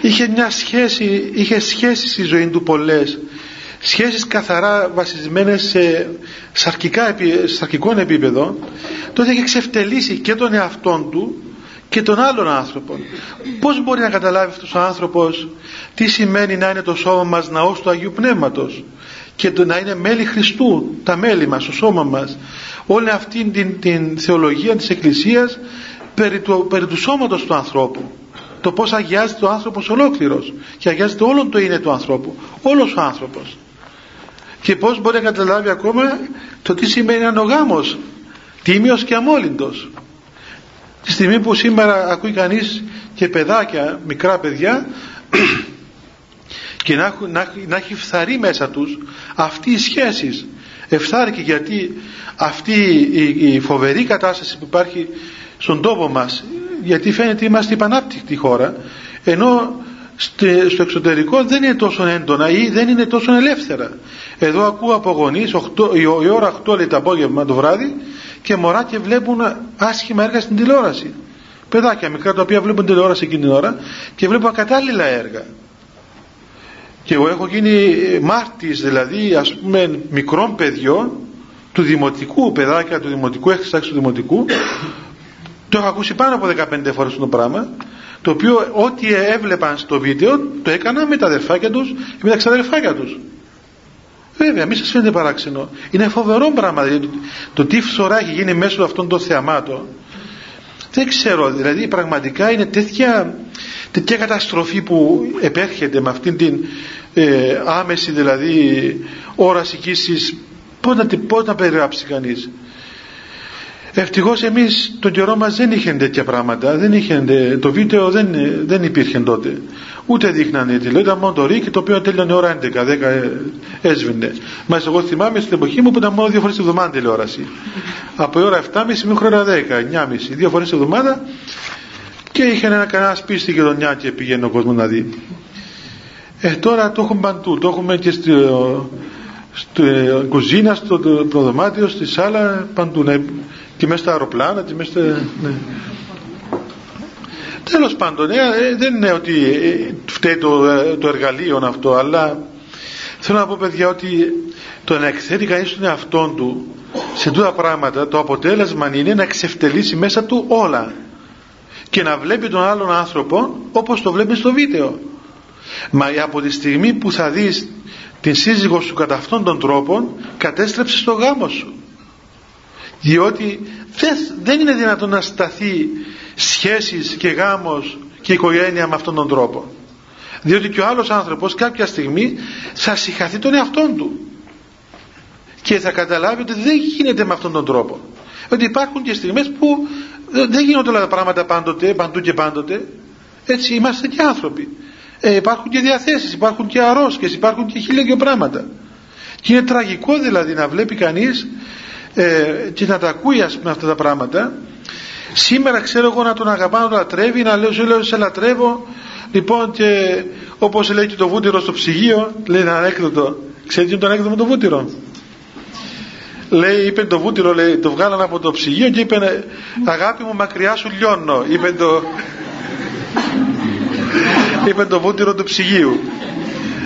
είχε μια σχέση είχε σχέση στη ζωή του πολλές σχέσεις καθαρά βασισμένες σε σαρκικά, σαρκικό επίπεδο τότε έχει ξεφτελίσει και τον εαυτόν του και τον άλλον άνθρωπο πως μπορεί να καταλάβει αυτός ο άνθρωπος τι σημαίνει να είναι το σώμα μας ναός του Αγίου Πνεύματος και το να είναι μέλη Χριστού τα μέλη μας, το σώμα μας. Όλη αυτή την, την θεολογία της Εκκλησίας περί του, περί του σώματος του ανθρώπου. Το πως αγιάζεται ο άνθρωπος ολόκληρος και αγιάζεται όλο το είναι του ανθρώπου. Όλος ο άνθρωπος και πως μπορεί να καταλάβει ακόμα το τι σημαίνει ο γάμος τίμιος και αμόλυντος τη στιγμή που σήμερα ακούει κανείς και παιδάκια, μικρά παιδιά και να, να, να έχει φθαρεί μέσα τους αυτή η σχέση και γιατί αυτή η, η φοβερή κατάσταση που υπάρχει στον τόπο μας γιατί φαίνεται είμαστε υπανάπτυκτη χώρα ενώ στο εξωτερικό δεν είναι τόσο έντονα ή δεν είναι τόσο ελεύθερα. Εδώ ακούω από γονείς η ώρα 8 λέει το απόγευμα το βράδυ και μωρά και βλέπουν άσχημα έργα στην τηλεόραση. Παιδάκια μικρά τα οποία βλέπουν τηλεόραση εκείνη την ώρα και βλέπουν ακατάλληλα έργα. Και εγώ έχω γίνει μάρτης δηλαδή ας πούμε μικρών παιδιών του δημοτικού, παιδάκια του δημοτικού, έξι του δημοτικού το έχω ακούσει πάνω από 15 φορές το πράγμα το οποίο ό,τι έβλεπαν στο βίντεο το έκαναν με τα αδερφάκια τους και με τα ξαδερφάκια τους βέβαια μη σας φαίνεται παράξενο. Είναι φοβερό πράγμα δηλαδή, το τι φθορά έχει γίνει μέσω αυτών των θεαμάτων. Δεν ξέρω δηλαδή πραγματικά είναι τέτοια, τέτοια καταστροφή που επέρχεται με αυτήν την ε, άμεση δηλαδή όραση κοίησης. Πώς να, πώς να περιγράψει κανείς; Ευτυχώς εμείς τον καιρό μας δεν είχε τέτοια πράγματα, δεν είχε, το βίντεο δεν, δεν υπήρχε τότε. Ούτε δείχνανε τηλεόραση, ήταν μόνο το ρίκ το οποίο τέλειωνε ώρα 11, 10 ε, έσβηνε. Μας εγώ θυμάμαι στην εποχή μου που ήταν μόνο δύο φορές τη εβδομάδα τηλεόραση. Από η ώρα 7.30 μέχρι ώρα 10, 9.30, δύο φορές τη εβδομάδα και είχε ένα κανένα σπίτι στη γειτονιά και πήγαινε ο κόσμος να δει. Ε, τώρα το έχουμε παντού, το έχουμε και στο, στο κουζίνα, στο προδωμάτιο, στη σάλα, παντού. Ναι και μέσα στα αεροπλάνα και μέσα στα... Ναι. Τέλος πάντων, ε, ε, δεν είναι ότι ε, φταίει το, το εργαλείο αυτό, αλλά θέλω να πω παιδιά ότι το να εκθέτει κανείς τον εαυτό του σε τούτα πράγματα, το αποτέλεσμα είναι να εξευτελίσει μέσα του όλα και να βλέπει τον άλλον άνθρωπο όπως το βλέπεις στο βίντεο. Μα από τη στιγμή που θα δεις την σύζυγό σου κατά αυτόν τον τρόπο κατέστρεψες το γάμο σου διότι δεν είναι δυνατόν να σταθεί σχέσεις και γάμος και οικογένεια με αυτόν τον τρόπο. Διότι και ο άλλος άνθρωπος κάποια στιγμή θα συγχαθεί τον εαυτό του και θα καταλάβει ότι δεν γίνεται με αυτόν τον τρόπο. Ότι υπάρχουν και στιγμές που δεν γίνονται όλα τα πράγματα πάντοτε, παντού και πάντοτε. Έτσι είμαστε και άνθρωποι. Ε, υπάρχουν και διαθέσεις, υπάρχουν και αρρώσκες υπάρχουν και χίλια και πράγματα. Και είναι τραγικό δηλαδή να βλέπει κανείς ε, και να τα ακούει ας πούμε αυτά τα πράγματα. Σήμερα ξέρω εγώ να τον αγαπάω να τον λατρεύει να λέω, λέω σε λατρεύω λοιπόν και όπως λέει και το βούτυρο στο ψυγείο λέει ένα ανέκδοτο. Ξέρετε το ανέκδοτο με το βούτυρο; Λέει είπε το βούτυρο λέει, το βγάλαν από το ψυγείο και είπε αγάπη μου μακριά σου λιώνω είπε το είπε το βούτυρο του ψυγείου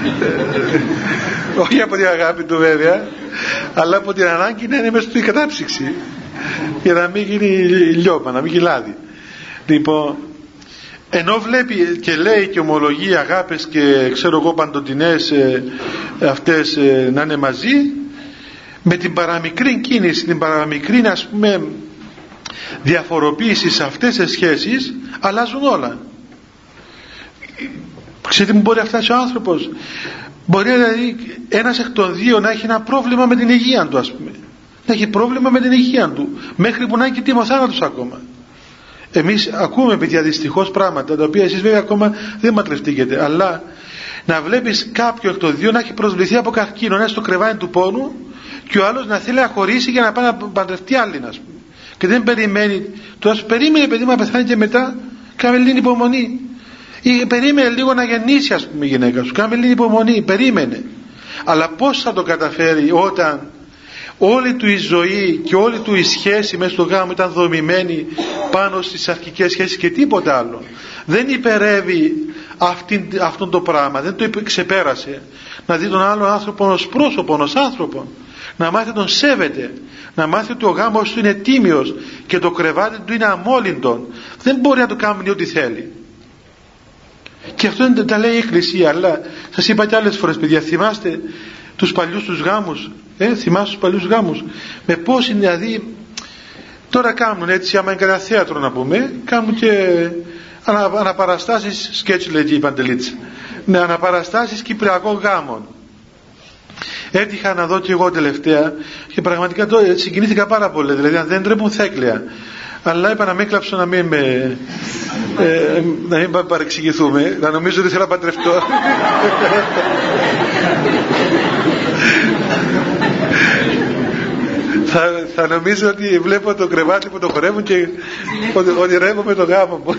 όχι από την αγάπη του βέβαια αλλά από την ανάγκη να είναι μέσα στην κατάψυξη για να μην γίνει λιώμα, να μην γυλάδει λοιπόν ενώ βλέπει και λέει και ομολογεί αγάπες και ξέρω εγώ παντοτινές ε, αυτές ε, να είναι μαζί με την παραμικρή κίνηση την παραμικρή ας πούμε διαφοροποίηση σε αυτές τις σχέσεις αλλάζουν όλα ξέρετε μου μπορεί να φτάσει ο άνθρωπος. Μπορεί δηλαδή ένας εκ των δύο να έχει ένα πρόβλημα με την υγεία του ας πούμε. Να έχει πρόβλημα με την υγεία του μέχρι που να έχει και θάνατος ακόμα. Εμείς ακούμε παιδιά δυστυχώς πράγματα τα οποία εσείς βέβαια ακόμα δεν ματρευτήκετε αλλά να βλέπεις κάποιον εκ των δύο να έχει προσβληθεί από καρκίνο να στο κρεβάτι του πόνου και ο άλλος να θέλει να χωρίσει για να πάει να παντρευτεί άλλη ας πούμε. Και δεν περιμένει. Τώρα σου περίμενε παιδί μου να πεθάνει και μετά κάμε λίγη υπομονή ή περίμενε λίγο να γεννήσει ας πούμε η γυναίκα σου. Κάμε λίγη υπομονή περίμενε. Αλλά πως θα το καταφέρει όταν όλη του η ζωή και όλη του η σχέση μέσα στο γάμο ήταν δομημένη πάνω στις αρχικές σχέσεις και τίποτα άλλο. Δεν υπερεύει αυτή, αυτό το πράγμα. Δεν το ξεπέρασε. Να δει τον άλλο άνθρωπος ως πρόσωπο ως άνθρωπο να μάθει τον σέβεται. Να μάθει ότι ο γάμος του είναι τίμιος και το κρεβάτι του είναι αμόλυντον. Δεν μπορεί να το κάνει ό,τι θέλει και αυτό δεν τα λέει η Εκκλησία, αλλά σας είπα και άλλες φορές παιδιά, θυμάστε τους παλιούς τους γάμους, ε, θυμάστε τους παλιούς γάμους, με πώς είναι δηλαδή, τώρα κάνουν έτσι, άμα είναι κανένα θέατρο να πούμε, κάνουν και ανα, αναπαραστάσεις, σκέτσι λέγει η Παντελίτσα, ναι, αναπαραστάσεις κυπριακών γάμων. Έτυχα να δω και εγώ τελευταία και πραγματικά το συγκινήθηκα πάρα πολύ. Δηλαδή, αν δεν τρέπουν θέκλια αλλά είπα να μην κλαψω να μην με, ε, να μην παρεξηγηθούμε. Να νομίζω ότι θέλω να παντρευτώ. Θα, θα νομίζω ότι βλέπω το κρεβάτι που το χορεύουν και ονειρεύομαι το γάμο μου.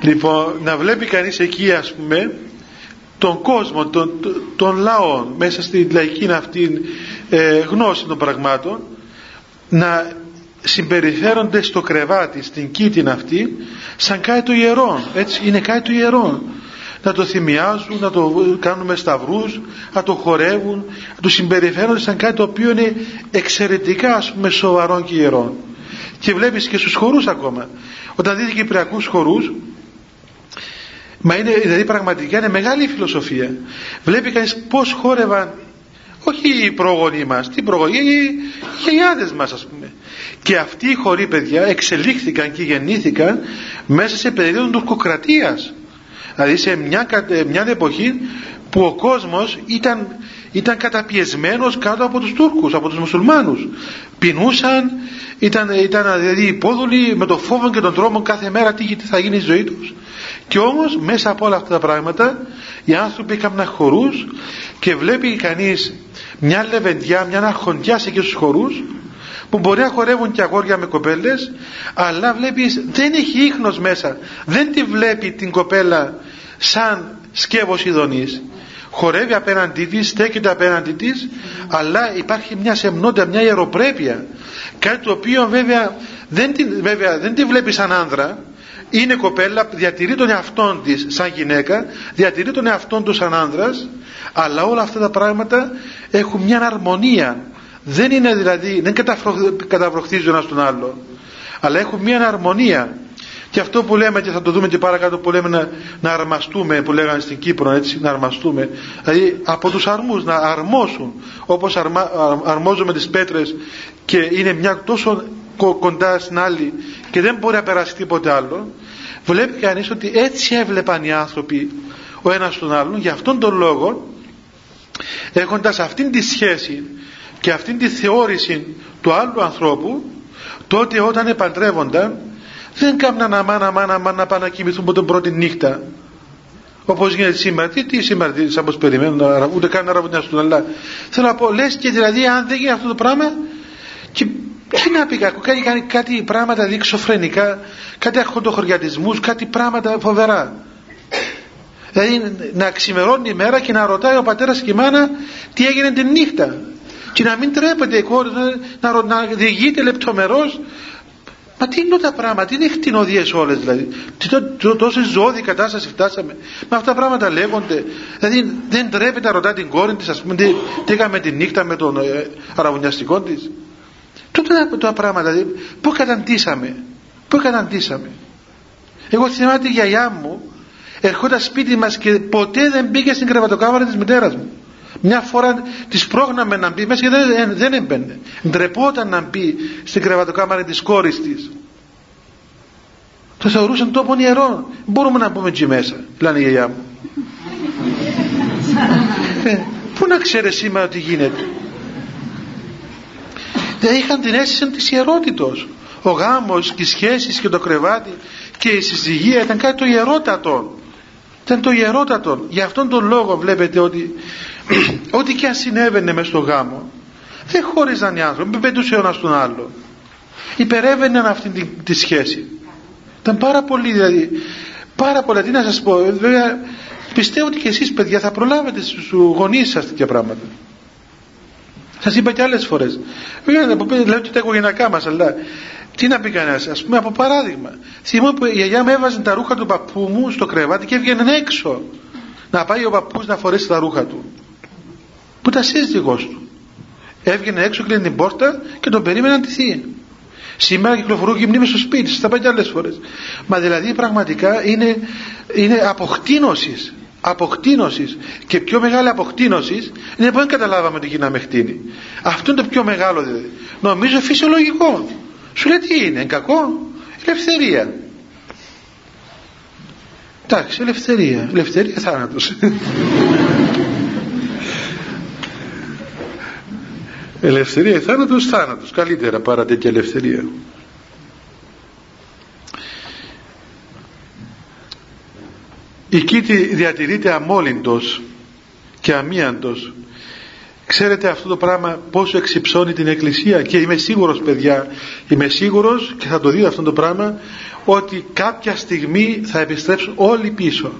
Λοιπόν να βλέπει κανείς εκεί ας πούμε τον κόσμο, τον, τον λαό μέσα στη λαϊκή αυτή ε, γνώση των πραγμάτων να συμπεριφέρονται στο κρεβάτι, στην κήτην αυτή σαν κάτι το ιερό έτσι είναι κάτι το ιερό να το θυμιάζουν, να το κάνουν μες σταυρούς να το χορεύουν να το συμπεριφέρονται σαν κάτι το οποίο είναι εξαιρετικά ας πούμε σοβαρό και ιερό και βλέπεις και στους χορούς ακόμα. Όταν δείτε κυπριακούς χορούς Μα είναι, δηλαδή πραγματικά είναι μεγάλη φιλοσοφία. Βλέπει κανείς πώς χόρευαν, όχι οι προγονείς μας τι προγονείς, οι γιαγιάδες μας ας πούμε. Και αυτοί οι χωροί παιδιά εξελίχθηκαν και γεννήθηκαν μέσα σε περίοδο τουρκοκρατίας. Δηλαδή σε μια, μια εποχή που ο κόσμος ήταν, ήταν καταπιεσμένος κάτω από τους Τούρκους, από τους μουσουλμάνους. Πεινούσαν, ήταν, ήταν δηλαδή υπόδουλοι με το φόβο και τον τρόμο κάθε μέρα τι θα γίνει η ζωή τους. Και όμως μέσα από όλα αυτά τα πράγματα οι άνθρωποι έκαναν χορούς και βλέπει κανείς μια λεβεντιά, μια αρχοντιά σε εκείνους τους χορούς που μπορεί να χορεύουν και αγόρια με κοπέλες αλλά βλέπεις δεν έχει ίχνος μέσα. Δεν τη βλέπει την κοπέλα σαν σκεύος ειδονής χορεύει απέναντί της, στέκεται απέναντί της αλλά υπάρχει μια σεμνότητα, μια ιεροπρέπεια. Κάτι το οποίο βέβαια δεν τη, βέβαια, δεν τη βλέπεις σαν άνδρα. Είναι κοπέλα, διατηρεί τον εαυτό της σαν γυναίκα διατηρεί τον εαυτό του σαν άνδρας αλλά όλα αυτά τα πράγματα έχουν μια αρμονία δεν είναι δηλαδή, δεν καταβροχθίζουν ένα τον άλλο αλλά έχουν μια αρμονία και αυτό που λέμε και θα το δούμε και παρακάτω που λέμε να, να αρμαστούμε που λέγανε στην Κύπρο έτσι, να αρμαστούμε. Δηλαδή από τους αρμούς να αρμόσουν όπως αρμα, αρμόζουμε τις πέτρες και είναι μια τόσο κοντά στην άλλη και δεν μπορεί να περάσει τίποτε άλλο βλέπει κανείς ότι έτσι έβλεπαν οι άνθρωποι ο ένας τον άλλον. Για αυτόν τον λόγο έχοντας αυτήν τη σχέση και αυτήν τη θεώρηση του άλλου ανθρώπου τότε όταν επαντρεύονταν δεν κάμναν αμάν αμάν αμάν να πάνε να κοιμηθούν από την πρώτη νύχτα όπως γίνεται σήμερα τι, τι σήμερα τι, σαν πως περιμένουν ούτε καν να ραβουνιάσουν αλλά θέλω να πω λες και δηλαδή αν δεν γίνει αυτό το πράγμα και τι να πει κακό, κάνει, κάνει κάτι πράγματα δείξω κάτι αρχοντοχωριατισμούς, κάτι πράγματα φοβερά. Δηλαδή να ξημερώνει η μέρα και να ρωτάει ο πατέρας και η μάνα τι έγινε την νύχτα. Και να μην τρέπεται η κόρη να, να, να διηγείται λεπτομερώς Μα τι είναι τα πράγματα, τι είναι χτινωδίες όλες δηλαδή; Τι το, το, τόσο ζώδη κατάσταση φτάσαμε. Με αυτά τα πράγματα λέγονται. Δηλαδή δεν τρέπεται να ρωτά την κόρη της, ας πούμε, τι, τι έκαμε τη νύχτα με τον ε, αραβωνιαστικό της. Τότε τα πράγματα, δηλαδή, πώς καταντήσαμε, πώς καταντήσαμε. Εγώ θυμάμαι τη γιαγιά μου, ερχόταν σπίτι μας και ποτέ δεν μπήκε στην κρεβατοκάμαρα της μητέρας μου. Μια φορά της πρόγναμε να μπει μέσα και δεν, δεν έμπαινε. Ντρεπόταν να μπει στην κρεβατοκάμαρα της κόρης της. Το θεωρούσαν τόπο ιερό. Μπορούμε να μπούμε εκεί μέσα, λένε η γιαγιά μου. ε, πού να ξέρεις σήμερα τι γίνεται δεν είχαν την αίσθηση της ιερότητος ο γάμος και οι σχέσεις και το κρεβάτι και η συζυγία ήταν κάτι το ιερότατο ήταν το ιερότατο για αυτόν τον λόγο βλέπετε ότι ό,τι και αν συνέβαινε μες στο γάμο δεν χώριζαν οι άνθρωποι, δεν πετούσε ο ένας τον άλλο. Υπερεύαιναν αυτή τη, τη σχέση. Ήταν πάρα πολύ δηλαδή πάρα πολλά, τι να σας πω βέβαια, πιστεύω ότι και εσείς παιδιά θα προλάβετε στους γονείς σας τέτοια πράγματα Σας είπα και άλλες φορές. Λέω και τα οικογενειακά μας, αλλά τι να πει κανένας, ας πούμε από παράδειγμα. Θυμάμαι που η γιαγιά μου έβαζε τα ρούχα του παππού μου στο κρεβάτι και έβγαινε έξω. Να πάει ο παππούς να φορέσει τα ρούχα του. Που ήταν σύζυγός του. Έβγαινε έξω, κλείνει την πόρτα και τον περίμενε να ντυθεί. Σήμερα κυκλοφορούν γυμνοί στο σπίτι, σας τα είπα και άλλες φορές. Μα δηλαδή πραγματικά είναι, είναι αποκτήνωσης αποκτήνωσης και πιο μεγάλη αποκτήνωσης είναι που δεν καταλάβαμε ότι γίναμε χτίνη αυτό είναι το πιο μεγάλο δηλαδή. Νομίζω φυσιολογικό. Σου λέει τι είναι κακό; Ελευθερία. Εντάξει ελευθερία. Ελευθερία θάνατος. Ελευθερία θάνατος θάνατος. Καλύτερα παρά τέτοια ελευθερία η κήτη διατηρείται αμόλυντος και αμίαντος. Ξέρετε αυτό το πράγμα πόσο εξυψώνει την εκκλησία και είμαι σίγουρος παιδιά είμαι σίγουρος και θα το δείτε αυτό το πράγμα ότι κάποια στιγμή θα επιστρέψουν όλοι πίσω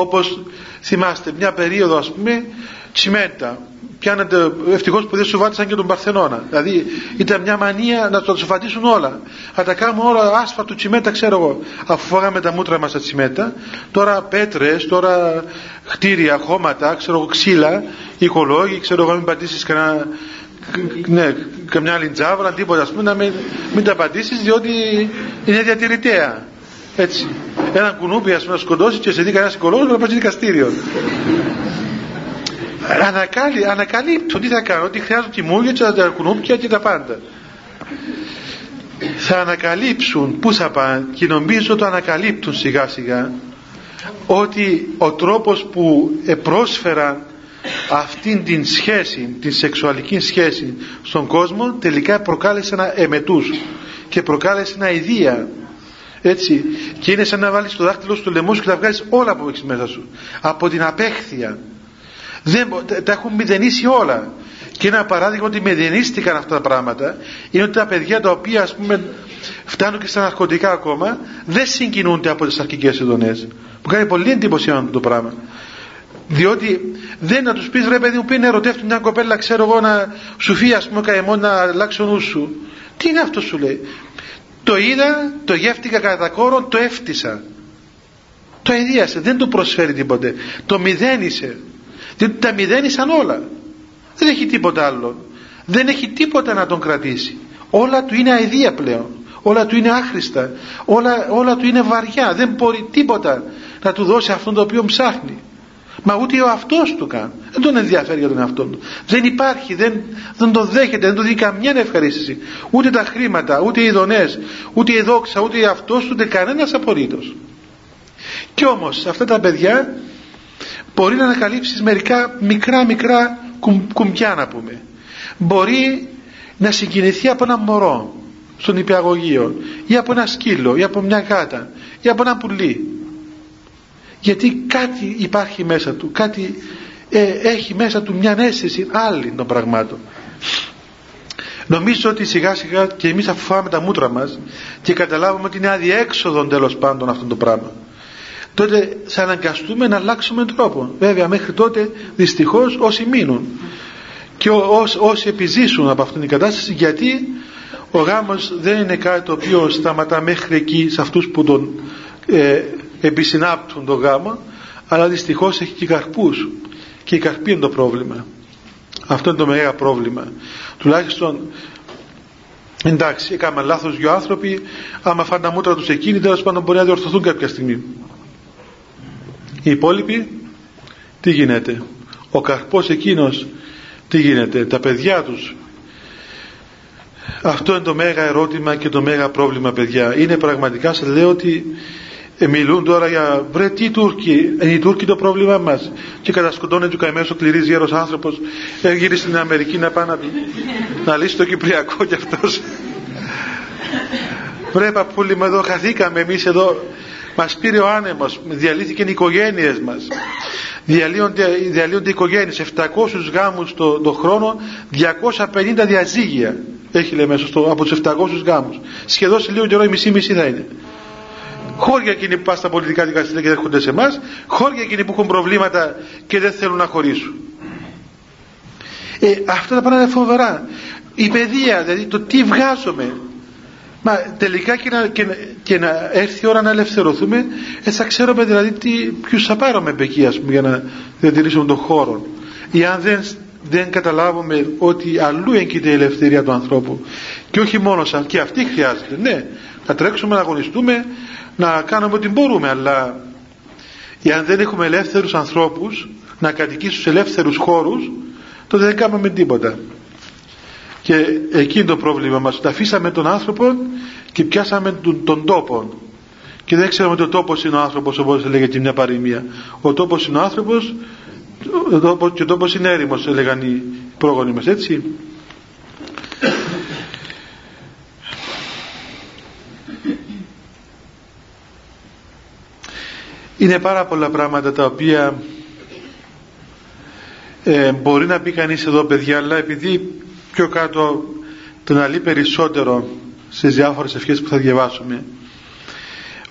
όπως θυμάστε μια περίοδο ας πούμε τσιμέντα πιάνετε ευτυχώς που δεν σου βάτησαν και τον Παρθενώνα δηλαδή ήταν μια μανία να το σουφατίσουν όλα. Θα τα κάνουμε όλα άσφαλτο τσιμέντα ξέρω εγώ. Αφού φάγαμε τα μούτρα μας τα τσιμέντα τώρα πέτρες, τώρα χτίρια, χώματα ξέρω εγώ ξύλα, οικολόγοι ξέρω εγώ μην πατήσεις κανένα ναι, καμιά άλλη τζάβρα, τίποτα ας πούμε, να μην, μην τα πατήσεις διότι είναι διατηρητέα. Έτσι. Ένα κουνούπι ας πούμε να σκοτώσει και σε δει κανένα οικολόγος να πάει δικαστήριο. ανακαλύ, ανακαλύπτουν τι θα κάνουν ότι χρειάζονται τη μούγια και τα κουνούπια και τα πάντα θα ανακαλύψουν πού θα πάνε και νομίζω το ανακαλύπτουν σιγά σιγά ότι ο τρόπος που πρόσφεραν αυτήν την σχέση, την σεξουαλική σχέση στον κόσμο τελικά προκάλεσε ένα εμετούς και προκάλεσε ένα ιδία έτσι. Και είναι σαν να βάλεις το δάχτυλο στο λαιμό σου και τα βγάλεις όλα που έχεις μέσα σου. Από την απέχθεια. Δεν, τα έχουν μηδενίσει όλα. Και ένα παράδειγμα ότι μηδενίστηκαν αυτά τα πράγματα είναι ότι τα παιδιά τα οποία ας πούμε φτάνουν και στα ναρκωτικά ακόμα δεν συγκινούνται από τις αρχικές ειδονές. Που κάνει πολύ εντύπωση το πράγμα. Διότι δεν να τους πεις ρε παιδί μου πει να ερωτεύτουν μια κοπέλα ξέρω εγώ να σου φύγει ας πούμε καημός να αλλάξει ο νους σου τι είναι αυτό σου λέει το είδα, το γεύτηκα κατά κόρο, το έφτισα το ιδίασε, δεν του προσφέρει τίποτε. Το μηδένισε. Διότι τα μηδένισαν όλα. Δεν έχει τίποτα άλλο. Δεν έχει τίποτα να τον κρατήσει. Όλα του είναι αηδία πλέον. Όλα του είναι άχρηστα. Όλα, όλα του είναι βαριά. Δεν μπορεί τίποτα να του δώσει αυτό το οποίο ψάχνει μα ούτε ο αυτός του καν. Δεν τον ενδιαφέρει για τον εαυτό του. Δεν υπάρχει, δεν, δεν τον δέχεται δεν του δίνει καμιά ευχαρίστηση. Ούτε τα χρήματα, ούτε οι ειδονές ούτε η δόξα, ούτε η αυτός ούτε κανένας απορρίτως και όμως αυτά τα παιδιά μπορεί να ανακαλύψεις μερικά μικρά μικρά κουμ, κουμπιά να πούμε. Μπορεί να συγκινηθεί από ένα μωρό στον υπηαγωγείο ή από ένα σκύλο ή από μια γάτα ή από ένα πουλί γιατί κάτι υπάρχει μέσα του κάτι ε, έχει μέσα του μια αίσθηση άλλη των πραγμάτων. Νομίζω ότι σιγά σιγά και εμείς αφού φάμε τα μούτρα μας και καταλάβουμε ότι είναι αδιέξοδο τέλος πάντων αυτό το πράγμα τότε θα αναγκαστούμε να αλλάξουμε τρόπο. Βέβαια μέχρι τότε δυστυχώς όσοι μείνουν και όσοι επιζήσουν από αυτήν την κατάσταση γιατί ο γάμος δεν είναι κάτι το οποίο σταματά μέχρι εκεί σε αυτούς που τον ε, επισυνάπτουν το γάμο αλλά δυστυχώς έχει και καρπούς. Και η καρπή είναι το πρόβλημα. Αυτό είναι το μεγάλο πρόβλημα. Τουλάχιστον εντάξει έκαναν λάθος δύο άνθρωποι. Άμα φάνε τα μούτρα τους εκείνοι τέλος πάντων μπορεί να διορθωθούν κάποια στιγμή. Οι υπόλοιποι τι γίνεται; Ο καρπός εκείνος τι γίνεται; Τα παιδιά τους. Αυτό είναι το μέγα ερώτημα και το μέγα πρόβλημα παιδιά. Είναι πραγματικά σας λέω ότι ε, μιλούν τώρα για βρε τι Τούρκοι; Είναι οι Τούρκοι το πρόβλημά μας. Και κατασκοτώνεται ο καημένος ο κληρής γέρος άνθρωπος. Έγινε στην Αμερική να πάει να, να λύσει το Κυπριακό κι αυτός. Βρε παππούλη μου εδώ χαθήκαμε εμείς εδώ. Μας πήρε ο άνεμος. Διαλύθηκαν οι οικογένειες μας. Διαλύονται, διαλύονται οι οικογένειες. 700 γάμους το, το χρόνο 250 διαζύγια. Έχει λέει μέσα στο, από τους 700 γάμους. Σχεδόν σε λίγο καιρό η μισή μισή θα είναι χώρια εκείνοι που πάνε στα πολιτικά δικαστήρια και έρχονται σε εμάς, χώρια εκείνοι που έχουν προβλήματα και δεν θέλουν να χωρίσουν. Ε, αυτά τα πράγματα είναι φοβερά. Η παιδεία, δηλαδή το τι βγάζουμε. Μα τελικά και να, και, και να έρθει η ώρα να ελευθερωθούμε, ε, θα ξέρουμε δηλαδή τι, ποιους θα πάρουμε εκεί ας πούμε, για να διατηρήσουμε τον χώρο. Ή αν δεν, δεν καταλάβουμε ότι αλλού έγκυται η ελευθερία του ανθρώπου και όχι μόνος σαν και αυτή χρειάζεται. Ναι, να τρέξουμε, να αγωνιστούμε, να κάνουμε ό,τι μπορούμε αλλά εάν δεν έχουμε ελεύθερους ανθρώπους να κατοικήσουν σε ελεύθερους χώρους τότε δεν κάνουμε τίποτα. Και εκεί είναι το πρόβλημα μας. Τα αφήσαμε τον άνθρωπο και πιάσαμε τον, τον τόπο και δεν ξέρουμε ότι ο τόπος είναι ο άνθρωπος όπως λέγεται μια παροιμία. Ο τόπος είναι ο άνθρωπος και ο τόπος είναι έρημος έλεγαν οι πρόγονοι μας έτσι είναι πάρα πολλά πράγματα τα οποία ε, μπορεί να πει κανείς εδώ παιδιά αλλά επειδή πιο κάτω τον αλεί περισσότερο στις διάφορες ευχές που θα διαβάσουμε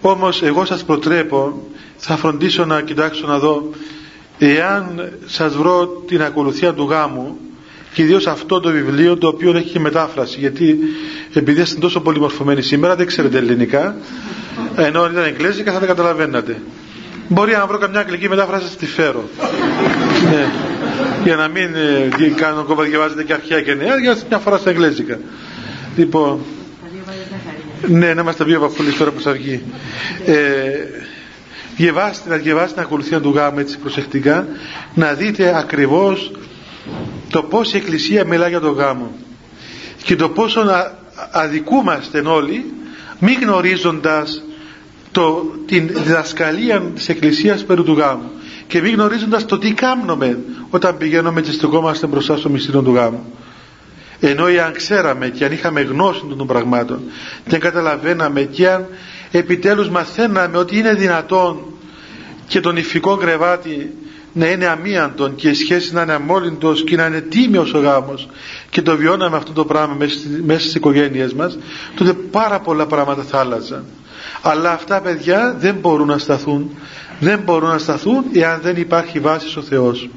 όμως εγώ σας προτρέπω θα φροντίσω να κοιτάξω να δω εάν σας βρω την ακολουθία του γάμου και ιδίως αυτό το βιβλίο το οποίο έχει και μετάφραση γιατί επειδή είστε τόσο πολύ μορφωμένοι σήμερα δεν ξέρετε ελληνικά ενώ αν ήταν εγγλέζικα θα τα καταλαβαίνατε Μπορεί να βρω καμιά αγγλική μετάφραση στη φέρω. ναι. Για να μην ε, κάνω κόμμα διαβάζετε και αρχαία και νέα, για μια φορά στα εγγλέζικα. Λοιπόν. Ναι, να είμαστε πιο βαφούλοι τώρα που θα βγει. Ε, διαβάστε, να διαβάσετε την ακολουθία του γάμου έτσι προσεκτικά να δείτε ακριβώς το πώς η Εκκλησία μιλά για τον γάμο και το πόσο αδικούμαστε όλοι μη γνωρίζοντας το, την διδασκαλία της Εκκλησίας περί του γάμου και μη γνωρίζοντας το τι κάνουμε όταν πηγαίνουμε και στεκόμαστε μπροστά στο μυστήριο του γάμου. Ενώ αν ξέραμε και αν είχαμε γνώση των πραγμάτων και αν καταλαβαίναμε και αν επιτέλους μαθαίναμε ότι είναι δυνατόν και τον ηφικό κρεβάτι να είναι αμίαντον και η σχέση να είναι αμόλυντος και να είναι τίμιος ο γάμος και το βιώναμε αυτό το πράγμα μέσα στις οικογένειες μας τότε πάρα πολλά πράγματα θα άλλαζαν αλλά αυτά παιδιά δεν μπορούν να σταθούν. Δεν μπορούν να σταθούν εάν δεν υπάρχει βάση στο Θεός.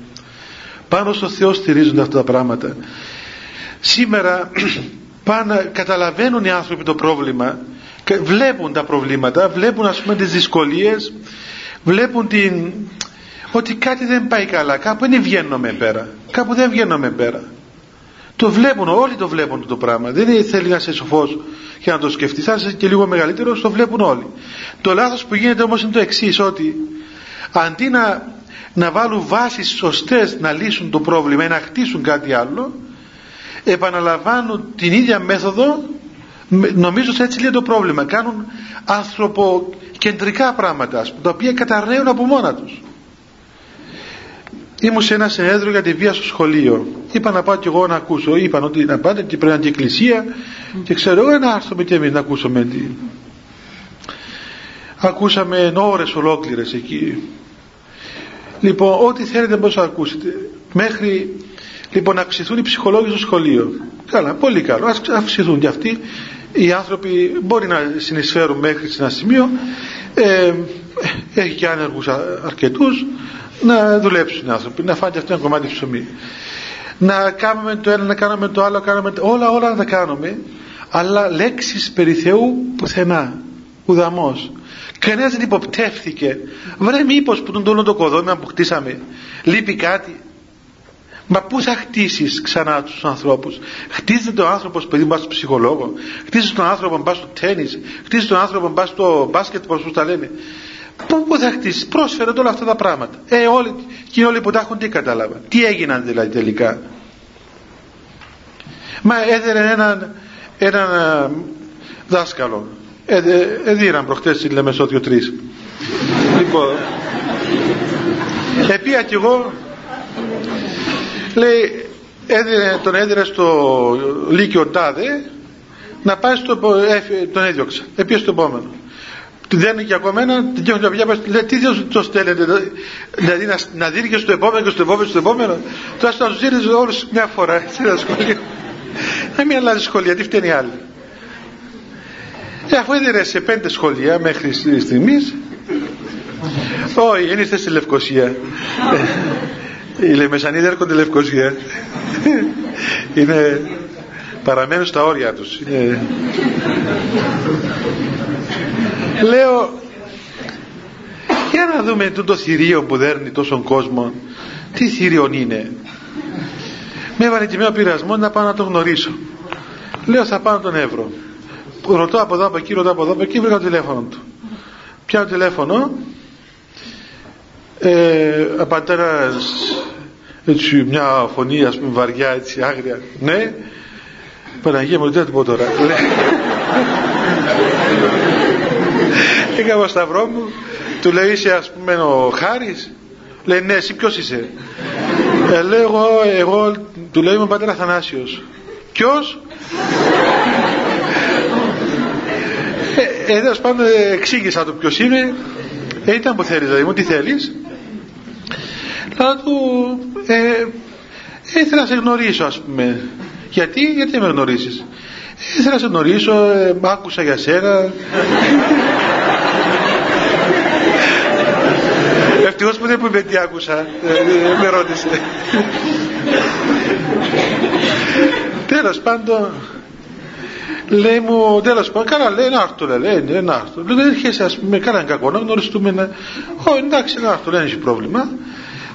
Πάνω στο Θεό στηρίζονται αυτά τα πράγματα. Σήμερα πάνε, καταλαβαίνουν οι άνθρωποι το πρόβλημα βλέπουν τα προβλήματα βλέπουν ας πούμε τις δυσκολίες βλέπουν την, ότι κάτι δεν πάει καλά. Κάπου δεν βγαίνουμε πέρα. Κάπου δεν βγαίνουμε πέρα το βλέπουν, όλοι το βλέπουν το πράγμα. Δεν θέλει να είσαι σοφός για να το σκεφτείς. Αν είσαι και λίγο μεγαλύτερος το βλέπουν όλοι. Το λάθος που γίνεται όμως είναι το εξής ότι αντί να, να βάλουν βάσεις σωστές να λύσουν το πρόβλημα ή να χτίσουν κάτι άλλο επαναλαμβάνουν την ίδια μέθοδο νομίζω ότι έτσι λέει το πρόβλημα. Κάνουν ανθρωποκεντρικά πράγματα τα οποία καταρρέουν από μόνα τους ήμουν σε ένα συνέδριο για τη βία στο σχολείο. Είπα να πάω κι εγώ να ακούσω. Είπαν ότι να πάτε και πρέπει να και εκκλησία. Και ξέρω εγώ να έρθουμε και εμείς να ακούσουμε τι ακούσαμε ώρες ολόκληρες εκεί. Λοιπόν ό,τι θέλετε πώς να ακούσετε. Μέχρι λοιπόν να αυξηθούν οι ψυχολόγοι στο σχολείο. Καλά πολύ καλό. Ας αυξηθούν κι αυτοί. Οι άνθρωποι μπορεί να συνεισφέρουν μέχρι σε ένα σημείο. Ε, έχει και άνεργους αρκετούς να δουλέψουν οι άνθρωποι να φάνε αυτό ένα κομμάτι ψωμί να κάνουμε το ένα να κάνουμε το άλλο κάνουμε το... όλα όλα να τα κάνουμε αλλά λέξεις περί Θεού πουθενά ουδαμός κανένας δεν υποπτεύθηκε βρε μήπως που τον τόνο το κοδόμημα που χτίσαμε λείπει κάτι Μα πού θα χτίσεις ξανά τους ανθρώπους; Χτίζεται τον άνθρωπος παιδί μου, στο ψυχολόγο. Χτίζει τον άνθρωπο μπα στο τέννη. Χτίζει τον άνθρωπο μπα στο μπάσκετ, πώ τα λένε. Πού θα χτίσει; Πρόσφερε όλα αυτά τα πράγματα. Ε, όλοι, και όλοι που τα έχουν τι κατάλαβαν; Τι έγιναν δηλαδή τελικά; Μα έδερε έναν, έναν ε, δάσκαλο. Έδειραν ε, προχτές στη Λεμεσότιο 3. λοιπόν, επία κι εγώ λέει έδινε, τον έδινε στο Λύκειο Τάδε να πάει στο τον έδιωξα επίε στο επόμενο δεν είναι και ακόμα ένα την τα παιδιά λέει τι δεν το στέλνετε δηλαδή να, να δίνει και στο επόμενο και στο επόμενο και στο επόμενο τώρα θα του δίνει όλους μια φορά σε ένα σχολείο να μην αλλάζει σχολεία τι φταίνει άλλη ε, αφού έδινε σε πέντε σχολεία μέχρι στιγμής όχι δεν είστε στη Λευκοσία οι Λεμεσανίδοι έρχονται Λευκοσία. Είναι παραμένουν στα όρια τους. Είναι... Λέω για να δούμε το θηρίο που δέρνει τόσον κόσμο τι θηρίον είναι. Με έβαλε και μια πειρασμός να πάω να το γνωρίσω. Λέω θα πάω να τον Εύρο ρωτώ από εδώ από εκεί ρωτώ από εδώ από εκεί βρήκα το τηλέφωνο του. Πιάνω το τηλέφωνο. Ε, έτσι μια φωνή ας πούμε βαριά έτσι άγρια. Ναι. Παναγία μου δεν θα πω τώρα έκανα ο σταυρό μου του λέει είσαι ας πούμε ο Χάρης λέει ναι εσύ ποιος είσαι; Ε, λέω εγώ, εγώ του λέει είμαι ο πατέρας Θανάσιος ποιος; Ε, ε, πάντων εξήγησα το ποιος είμαι. Ε, ήταν που θέλεις δηλαδή μου τι θέλεις. Αλλά του ε, ήθελα να σε γνωρίσω ας πούμε. Γιατί, γιατί με γνωρίσεις; Ήθελα να σε γνωρίσω ε, άκουσα για σένα ευτυχώς που δεν μου είπε τι άκουσα ε, με ρώτησε τέλος πάντων λέει μου τέλος πάντων καλά λέει να έρθω λέει ναι, να έρθω λέει δεν έρχεσαι ας πούμε καλά είναι κακό να γνωριστούμε ναι. όχι εντάξει να έρθω δεν έχει πρόβλημα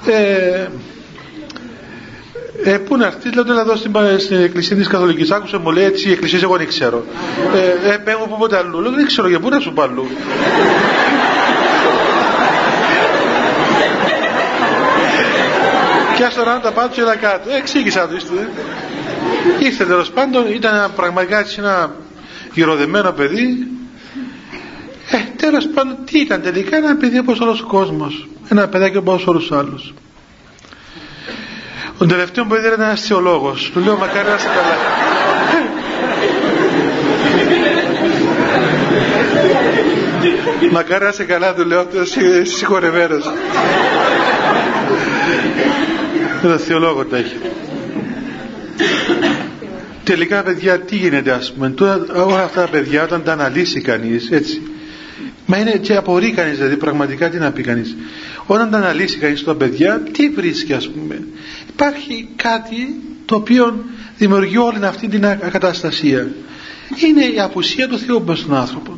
ε, ε, πού να έρθεις, λέω τώρα εδώ στην, στην εκκλησία της Καθολικής. Άκουσα μου λέει έτσι η εκκλησία, εγώ δεν ξέρω. Ε, ε πέγω από πότε αλλού. Λέω δεν ξέρω για πού να σου πω Πιά στον άλλο τα πάνω και έλα κάτω. Ε, εξήγησα το, είστε. Ήρθε τέλος πάντων, ήταν πραγματικά έτσι ένα γυροδεμένο παιδί. Ε, τέλος πάντων, τι ήταν τελικά, ένα παιδί όπως όλος ο κόσμος. Ένα παιδάκι όπως όλους τους άλλους. Ο τελευταίο παιδί ήταν ένας θεολόγος. Του λέω μακάρι να είσαι καλά. Μακάρι να είσαι καλά, του λέω, συγχωρεμένος. Ένα θεολόγο τα έχει. Τελικά παιδιά τι γίνεται ας πούμε. Τώρα όλα αυτά τα παιδιά όταν τα αναλύσει κανείς έτσι μα είναι και απορεί κανείς δηλαδή πραγματικά τι να πει κανείς. Όταν τα αναλύσει κανείς τα παιδιά τι βρίσκει ας πούμε. Υπάρχει κάτι το οποίο δημιουργεί όλη αυτή την ακαταστασία είναι η απουσία του Θεού μέσα στον άνθρωπο.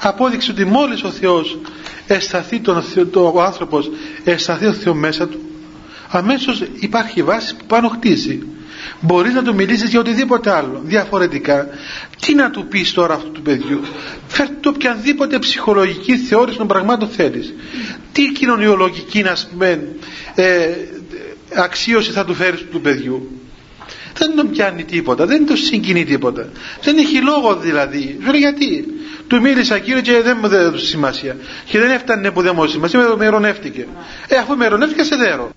Απόδειξε ότι μόλις ο Θεός αισθαθεί τον, το, ο άνθρωπος αισθαθεί ο Θεός μέσα του αμέσως υπάρχει βάση που πάνω χτίζει μπορείς να του μιλήσεις για οτιδήποτε άλλο διαφορετικά τι να του πεις τώρα αυτού του παιδιού; Φέρ του οποιαδήποτε ψυχολογική θεώρηση των πραγμάτων θέλεις τι κοινωνιολογική να πούμε ε, αξίωση θα του φέρεις του παιδιού; Δεν τον πιάνει τίποτα, δεν το συγκινεί τίποτα. Δεν έχει λόγο δηλαδή. Σου λέει γιατί; Του μίλησα κύριο και δεν μου έδωσε σημασία. Και δεν έφτανε που δεν μου έδωσε σημασία, με ειρωνεύτηκε. Ε, αφού με ειρωνεύτηκε, σε δέρω.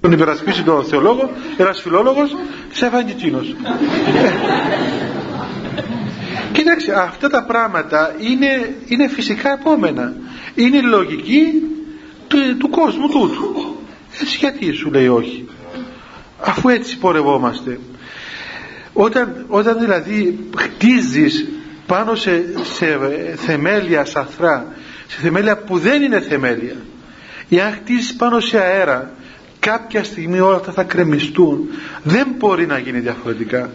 Τον υπερασπίσει τον θεολόγο, ένας φιλόλογος, σε έφαγε εκείνος. Κοιτάξτε, αυτά τα πράγματα είναι, είναι φυσικά επόμενα. Είναι η λογική του, του κόσμου τούτου. Έτσι γιατί σου λέει όχι. Αφού έτσι πορευόμαστε. Όταν, όταν δηλαδή χτίζεις πάνω σε, σε θεμέλια σαθρά, σε θεμέλια που δεν είναι θεμέλια, ή αν χτίζεις πάνω σε αέρα, κάποια στιγμή όλα αυτά θα κρεμιστούν. Δεν μπορεί να γίνει διαφορετικά.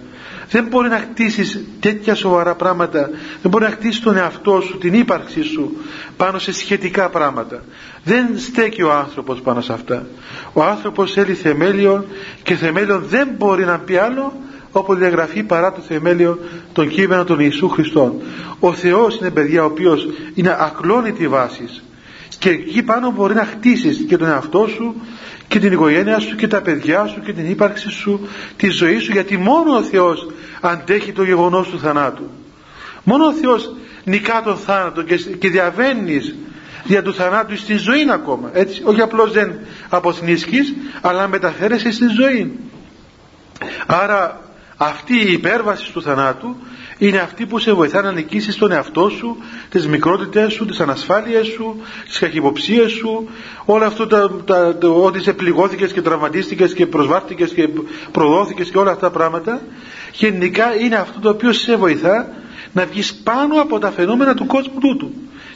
Δεν μπορεί να χτίσεις τέτοια σοβαρά πράγματα. Δεν μπορεί να χτίσεις τον εαυτό σου, την ύπαρξή σου πάνω σε σχετικά πράγματα. Δεν στέκει ο άνθρωπος πάνω σε αυτά. Ο άνθρωπος θέλει θεμέλιο και θεμέλιο δεν μπορεί να πει άλλο όπως διαγραφεί παρά το θεμέλιο των κείμενων των Ιησού Χριστών. Ο Θεός είναι παιδιά ο οποίος είναι ακλόνητη βάση και εκεί πάνω μπορεί να χτίσεις και τον εαυτό σου και την οικογένειά σου και τα παιδιά σου και την ύπαρξη σου, τη ζωή σου γιατί μόνο ο Θεός αντέχει το γεγονός του θανάτου. Μόνο ο Θεός νικά τον θάνατο και, και διαβαίνεις για του θανάτου στη ζωή ακόμα. Έτσι, όχι απλώς δεν αποθνίσκεις αλλά μεταφέρεσαι στη ζωή. Άρα αυτή η υπέρβαση του θανάτου είναι αυτή που σε βοηθά να νικήσεις τον εαυτό σου, τις μικρότητες σου, τις ανασφάλειες σου, τις καχυποψίες σου, όλα αυτό τα, τα, τα, ότι σε πληγώθηκες και τραυματίστηκες και προσβάρθηκες και προδόθηκες και όλα αυτά τα πράγματα. Γενικά είναι αυτό το οποίο σε βοηθά να βγεις πάνω από τα φαινόμενα του κόσμου τούτου.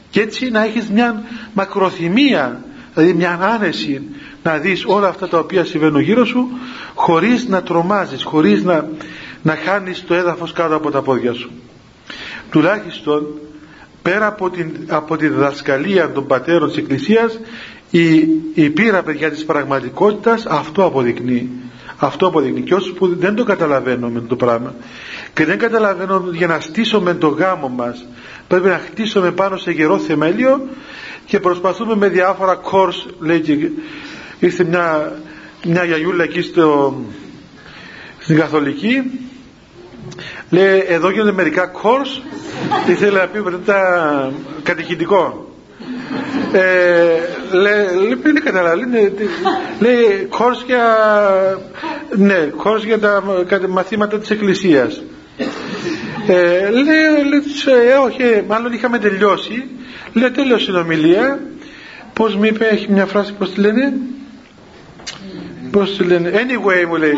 Και έτσι να έχεις μια μακροθυμία, δηλαδή μια άνεση να δεις όλα αυτά τα οποία συμβαίνουν γύρω σου χωρίς να τρομάζεις, χωρίς να, να χάνεις το έδαφος κάτω από τα πόδια σου. Τουλάχιστον πέρα από την, από τη διδασκαλία των πατέρων της Εκκλησίας η, η πείρα παιδιά της πραγματικότητας αυτό αποδεικνύει. Αυτό αποδεικνύει. Και όσους που δεν το καταλαβαίνουμε το πράγμα και δεν καταλαβαίνουμε για να στήσουμε το γάμο μας πρέπει να χτίσουμε πάνω σε γερό θεμέλιο και προσπαθούμε με διάφορα course λέει και ήρθε μια, μια γιαγιούλα εκεί στο, στην Καθολική λέει εδώ γίνονται μερικά course ήθελε να πει μετά κατηχητικό. Ε, λέει, δεν καταλάβει λέει, λέει course για ναι, course για τα μαθήματα της Εκκλησίας. Ε, λέει, λέει ε, όχι, μάλλον είχαμε τελειώσει. Λέει τέλειωσε η ομιλία πως μου είπε, έχει μια φράση πως τη λένε; Πώς του λένε, anyway μου λέει.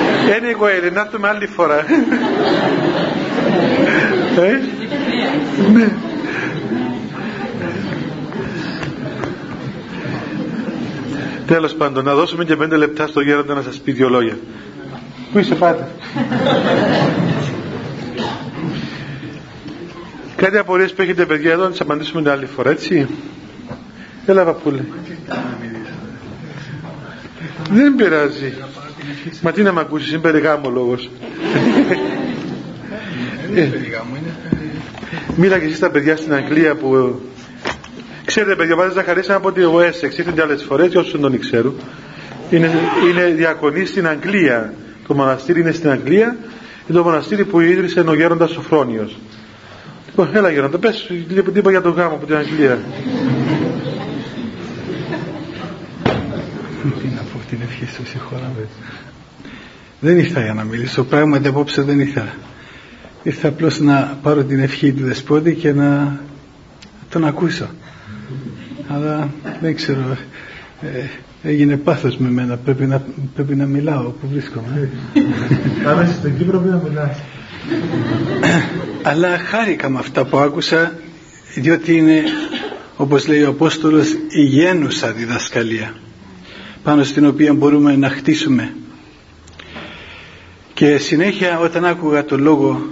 anyway, λέει, να έρθουμε άλλη φορά. ε; ναι. Τέλος πάντων, να δώσουμε και πέντε λεπτά στο γέροντα να σας πει δυο λόγια. Πού είσαι πάτε. Κάτι απορίες που έχετε παιδιά εδώ να τις απαντήσουμε την άλλη φορά, έτσι. Έλα παππούλη. Δεν πειράζει. Μα τι να με ακούσεις, είναι περιγάμο λόγος. Ε, μίλα και εσύ στα παιδιά στην Αγγλία που Ξέρετε, παιδιά, ο Ζαχαρία από τη Wessex, ήρθε και άλλες φορές, και όσους δεν τον ξέρουν. Είναι, είναι διακονή στην Αγγλία. Το μοναστήρι είναι στην Αγγλία. Είναι το μοναστήρι που ίδρυσε ο Γέροντας Σοφρόνιος. Λοιπόν, έλα Γέροντα, πες τίποτα για τον γάμο από την Αγγλία. Τι να πω την ευχή σου, συγχωράμε. Δεν ήρθα για να μιλήσω, πράγματι απόψε δεν ήρθα. Ήρθα απλώς να πάρω την ευχή του Δεσπότη και να τον ακούσω. Αλλά δεν ξέρω, ε, έγινε πάθος με μένα, πρέπει να, πρέπει να μιλάω που βρίσκομαι. Άρα στην Κύπρο πρέπει να μιλάς. Αλλά χάρηκα με αυτά που άκουσα, διότι είναι, όπως λέει ο Απόστολος, η γένουσα διδασκαλία, πάνω στην οποία μπορούμε να χτίσουμε. Και συνέχεια όταν άκουγα το λόγο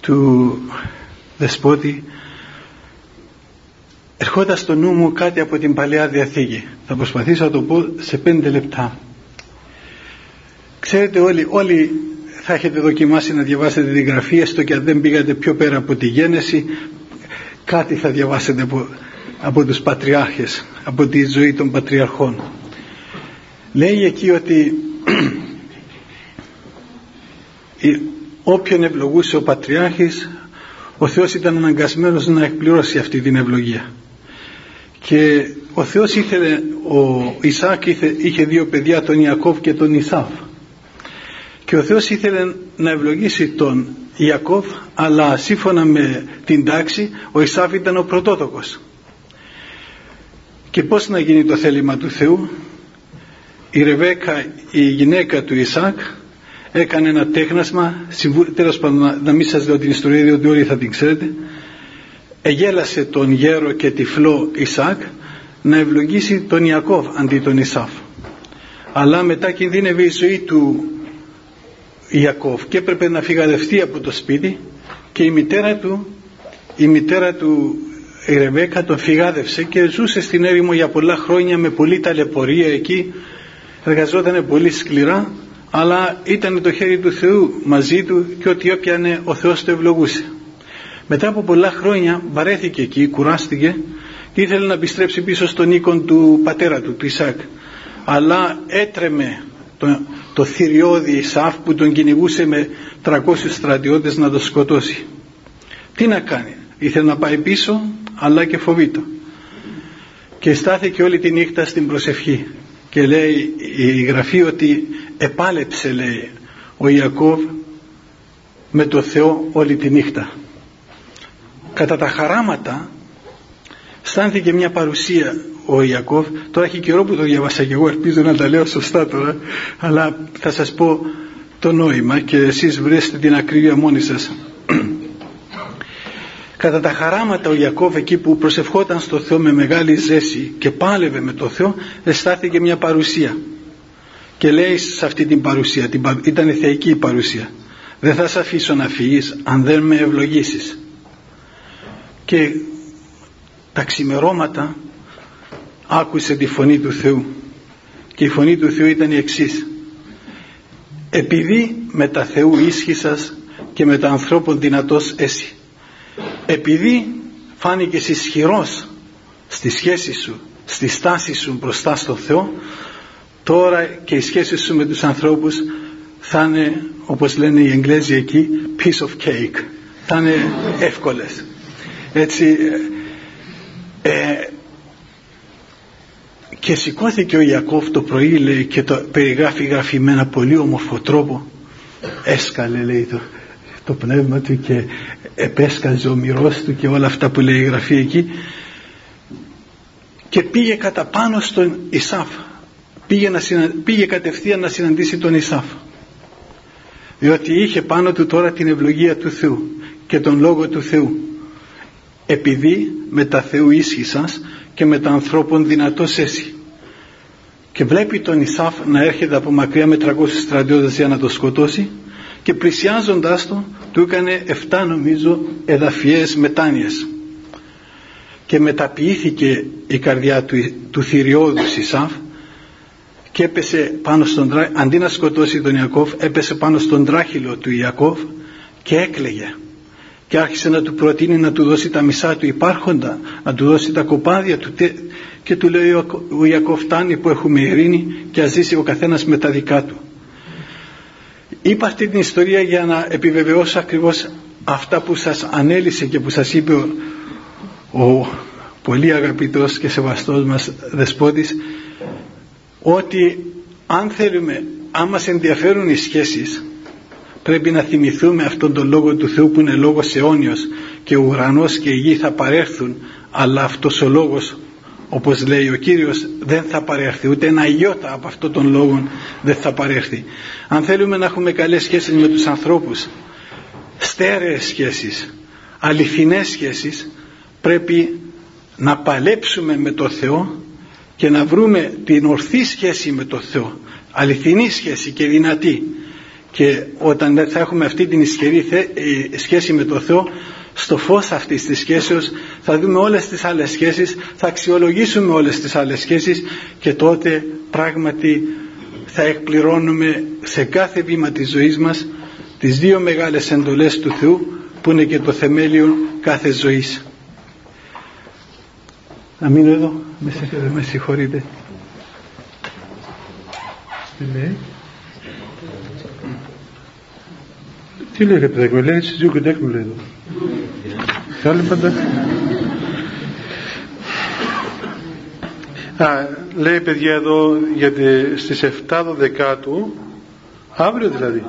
του Δεσπότη, ερχόταν στο νου μου κάτι από την Παλαιά Διαθήκη. Θα προσπαθήσω να το πω σε πέντε λεπτά. Ξέρετε όλοι, όλοι θα έχετε δοκιμάσει να διαβάσετε τη γραφή, έστω και αν δεν πήγατε πιο πέρα από τη γένεση, κάτι θα διαβάσετε από, από τους πατριάρχες, από τη ζωή των πατριαρχών. Λέει εκεί ότι όποιον ευλογούσε ο πατριάρχης, ο Θεός ήταν αναγκασμένος να εκπληρώσει αυτή την ευλογία. Και ο Θεός ήθελε, ο Ισάκ είχε δύο παιδιά, τον Ιακώβ και τον Ισάφ. Και ο Θεός ήθελε να ευλογήσει τον Ιακώβ, αλλά σύμφωνα με την τάξη, ο Ισάφ ήταν ο πρωτότοκος. Και πώς να γίνει το θέλημα του Θεού; Η Ρεβέκα, η γυναίκα του Ισάκ, έκανε ένα τέχνασμα, τέλος πάντων να μην σας λέω την ιστορία διότι όλοι θα την ξέρετε, εγέλασε τον γέρο και τυφλό Ισάκ να ευλογήσει τον Ιακώβ αντί τον Ισάφ. Αλλά μετά κινδύνευε η ζωή του Ιακώβ και έπρεπε να φυγαδευτεί από το σπίτι και η μητέρα του, η μητέρα του η Ρεβέκα τον φυγάδευσε και ζούσε στην έρημο για πολλά χρόνια με πολλή ταλαιπωρία εκεί εργαζόταν πολύ σκληρά αλλά ήταν το χέρι του Θεού μαζί του και ό,τι έπιανε ο Θεός το ευλογούσε. Μετά από πολλά χρόνια βαρέθηκε εκεί, κουράστηκε και ήθελε να επιστρέψει πίσω στον οίκον του πατέρα του, του Ισάκ. Αλλά έτρεμε το, το θηριώδη Ισάφ που τον κυνηγούσε με 300 στρατιώτες να το σκοτώσει. Τι να κάνει, ήθελε να πάει πίσω αλλά και φοβήτο. Και στάθηκε όλη τη νύχτα στην προσευχή και λέει η γραφή ότι επάλεψε λέει ο Ιακώβ με το Θεό όλη τη νύχτα. Κατά τα χαράματα στάνθηκε μια παρουσία ο Ιακώβ. Τώρα έχει καιρό που το διαβάσα και εγώ ελπίζω να τα λέω σωστά τώρα αλλά θα σας πω το νόημα και εσείς βρέστε την ακρίβεια μόνοι σας κατά τα χαράματα ο Ιακώβ εκεί που προσευχόταν στο Θεό με μεγάλη ζέση και πάλευε με το Θεό αισθάθηκε μια παρουσία. Και λέει σε αυτή την παρουσία ήταν θεϊκή η παρουσία. Δεν θα σε αφήσω να φύγεις αν δεν με ευλογήσεις και τα ξημερώματα άκουσε τη φωνή του Θεού. Και η φωνή του Θεού ήταν η εξής. Επειδή με τα Θεού ίσχυσας και με τα ανθρώπων δυνατός εσύ επειδή φάνηκες ισχυρός στη σχέση σου στη στάση σου μπροστά στο Θεό τώρα και οι σχέσεις σου με τους ανθρώπους θα είναι όπως λένε οι Εγγλέζοι εκεί piece of cake. Θα είναι εύκολες. Έτσι ε, ε, και σηκώθηκε ο Ιακώβ το πρωί λέει και το περιγράφει γράφει με ένα πολύ όμορφο τρόπο. Έσκαλε λέει το, το πνεύμα του και επέσκαζε ο μυρός του και όλα αυτά που λέει η γραφή εκεί. Και πήγε κατά πάνω στον Ισάφ. Πήγε, να πήγε κατευθείαν να συναντήσει τον Ισάφ. Διότι είχε πάνω του τώρα την ευλογία του Θεού και τον Λόγο του Θεού. Επειδή με τα Θεού ίσχυσας και με τα ανθρώπων δυνατός έσυ και βλέπει τον Ισάφ να έρχεται από μακριά με 300 στρατιώτες για να το σκοτώσει και πλησιάζοντάς το του έκανε 7 νομίζω εδαφιές μετάνοιες και μεταποιήθηκε η καρδιά του, του θηριώδους Ισάφ και έπεσε πάνω στον αντί να σκοτώσει τον Ιακώβ έπεσε πάνω στον τράχυλο του Ιακώβ και έκλαιγε και άρχισε να του προτείνει να του δώσει τα μισά του υπάρχοντα, να του δώσει τα κοπάδια του και του λέει ο Ιακώβ φτάνει που έχουμε ειρήνη και ας ζήσει ο καθένας με τα δικά του. Είπα αυτή την ιστορία για να επιβεβαιώσω ακριβώς αυτά που σας ανέλησε και που σας είπε ο, ο πολύ αγαπητός και σεβαστός μας δεσπότης ότι αν θέλουμε, αν μας ενδιαφέρουν οι σχέσεις πρέπει να θυμηθούμε αυτόν τον λόγο του Θεού που είναι λόγος αιώνιος και ο ουρανός και η γη θα παρέρθουν αλλά αυτός ο λόγος όπως λέει ο Κύριος δεν θα παρέρθει ούτε ένα ιότα από αυτόν τον λόγο δεν θα παρέρθει αν θέλουμε να έχουμε καλές σχέσεις με τους ανθρώπους στέρεες σχέσεις αληθινές σχέσεις πρέπει να παλέψουμε με το Θεό και να βρούμε την ορθή σχέση με το Θεό. Αληθινή σχέση και δυνατή. Και όταν θα έχουμε αυτή την ισχυρή ε, σχέση με το Θεό στο φως αυτής της σχέσεως θα δούμε όλες τις άλλες σχέσεις θα αξιολογήσουμε όλες τις άλλες σχέσεις και τότε πράγματι θα εκπληρώνουμε σε κάθε βήμα της ζωής μας τις δύο μεγάλες εντολές του Θεού που είναι και το θεμέλιο κάθε ζωής. Να μείνω εδώ, με συγχωρείτε. Τι λέει; Ρε παιδάκι, λέει έτσι και τέκνου λέει εδώ. Καλή πάντα. Α, λέει παιδιά εδώ γιατί στις 7 Δεκάτου, αύριο δηλαδή,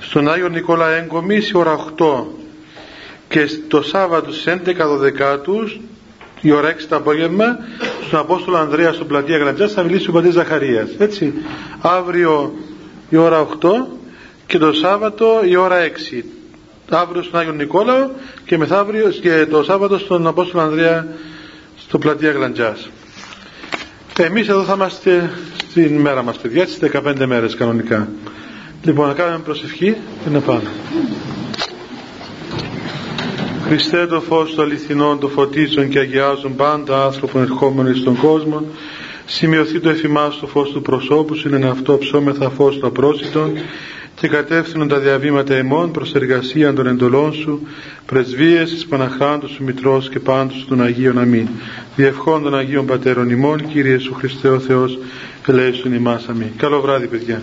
στον Άγιο Νικόλα Έγκομη η ώρα 8 και το Σάββατο στις 11 Δεκάτου η ώρα 6 το απόγευμα στον Απόστολο Ανδρέα στο πλατεία Γραντζάς θα μιλήσει ο πατήρ Ζαχαρίας έτσι. Αύριο η ώρα 8 και το Σάββατο η ώρα 6 αύριο στον Άγιο Νικόλαο και μεθαύριο και το Σάββατο στον Απόστολο Ανδρέα στο πλατεία Γλαντζάς. Εμείς εδώ θα είμαστε στην μέρα μας παιδιά στις 15 μέρες κανονικά. Λοιπόν να κάνουμε προσευχή και να πάμε. Χριστέ το φως των αληθινών το φωτίζουν και αγιάζουν πάντα άνθρωπον ερχόμενο στον κόσμο σημειωθεί το εφημάς το φως του προσώπου σου είναι αυτό ψώμεθα φως το απρόσιτον και κατεύθυνον τα διαβήματα εμών προς εργασία των εντολών σου πρεσβείες της Παναχράντου σου Μητρός και πάντως των Αγίων Αμήν. Διευχών των Αγίων Πατέρων ημών Κύριε Σου Χριστέ ο Θεός ελέησον ημάς Αμήν. Καλό βράδυ παιδιά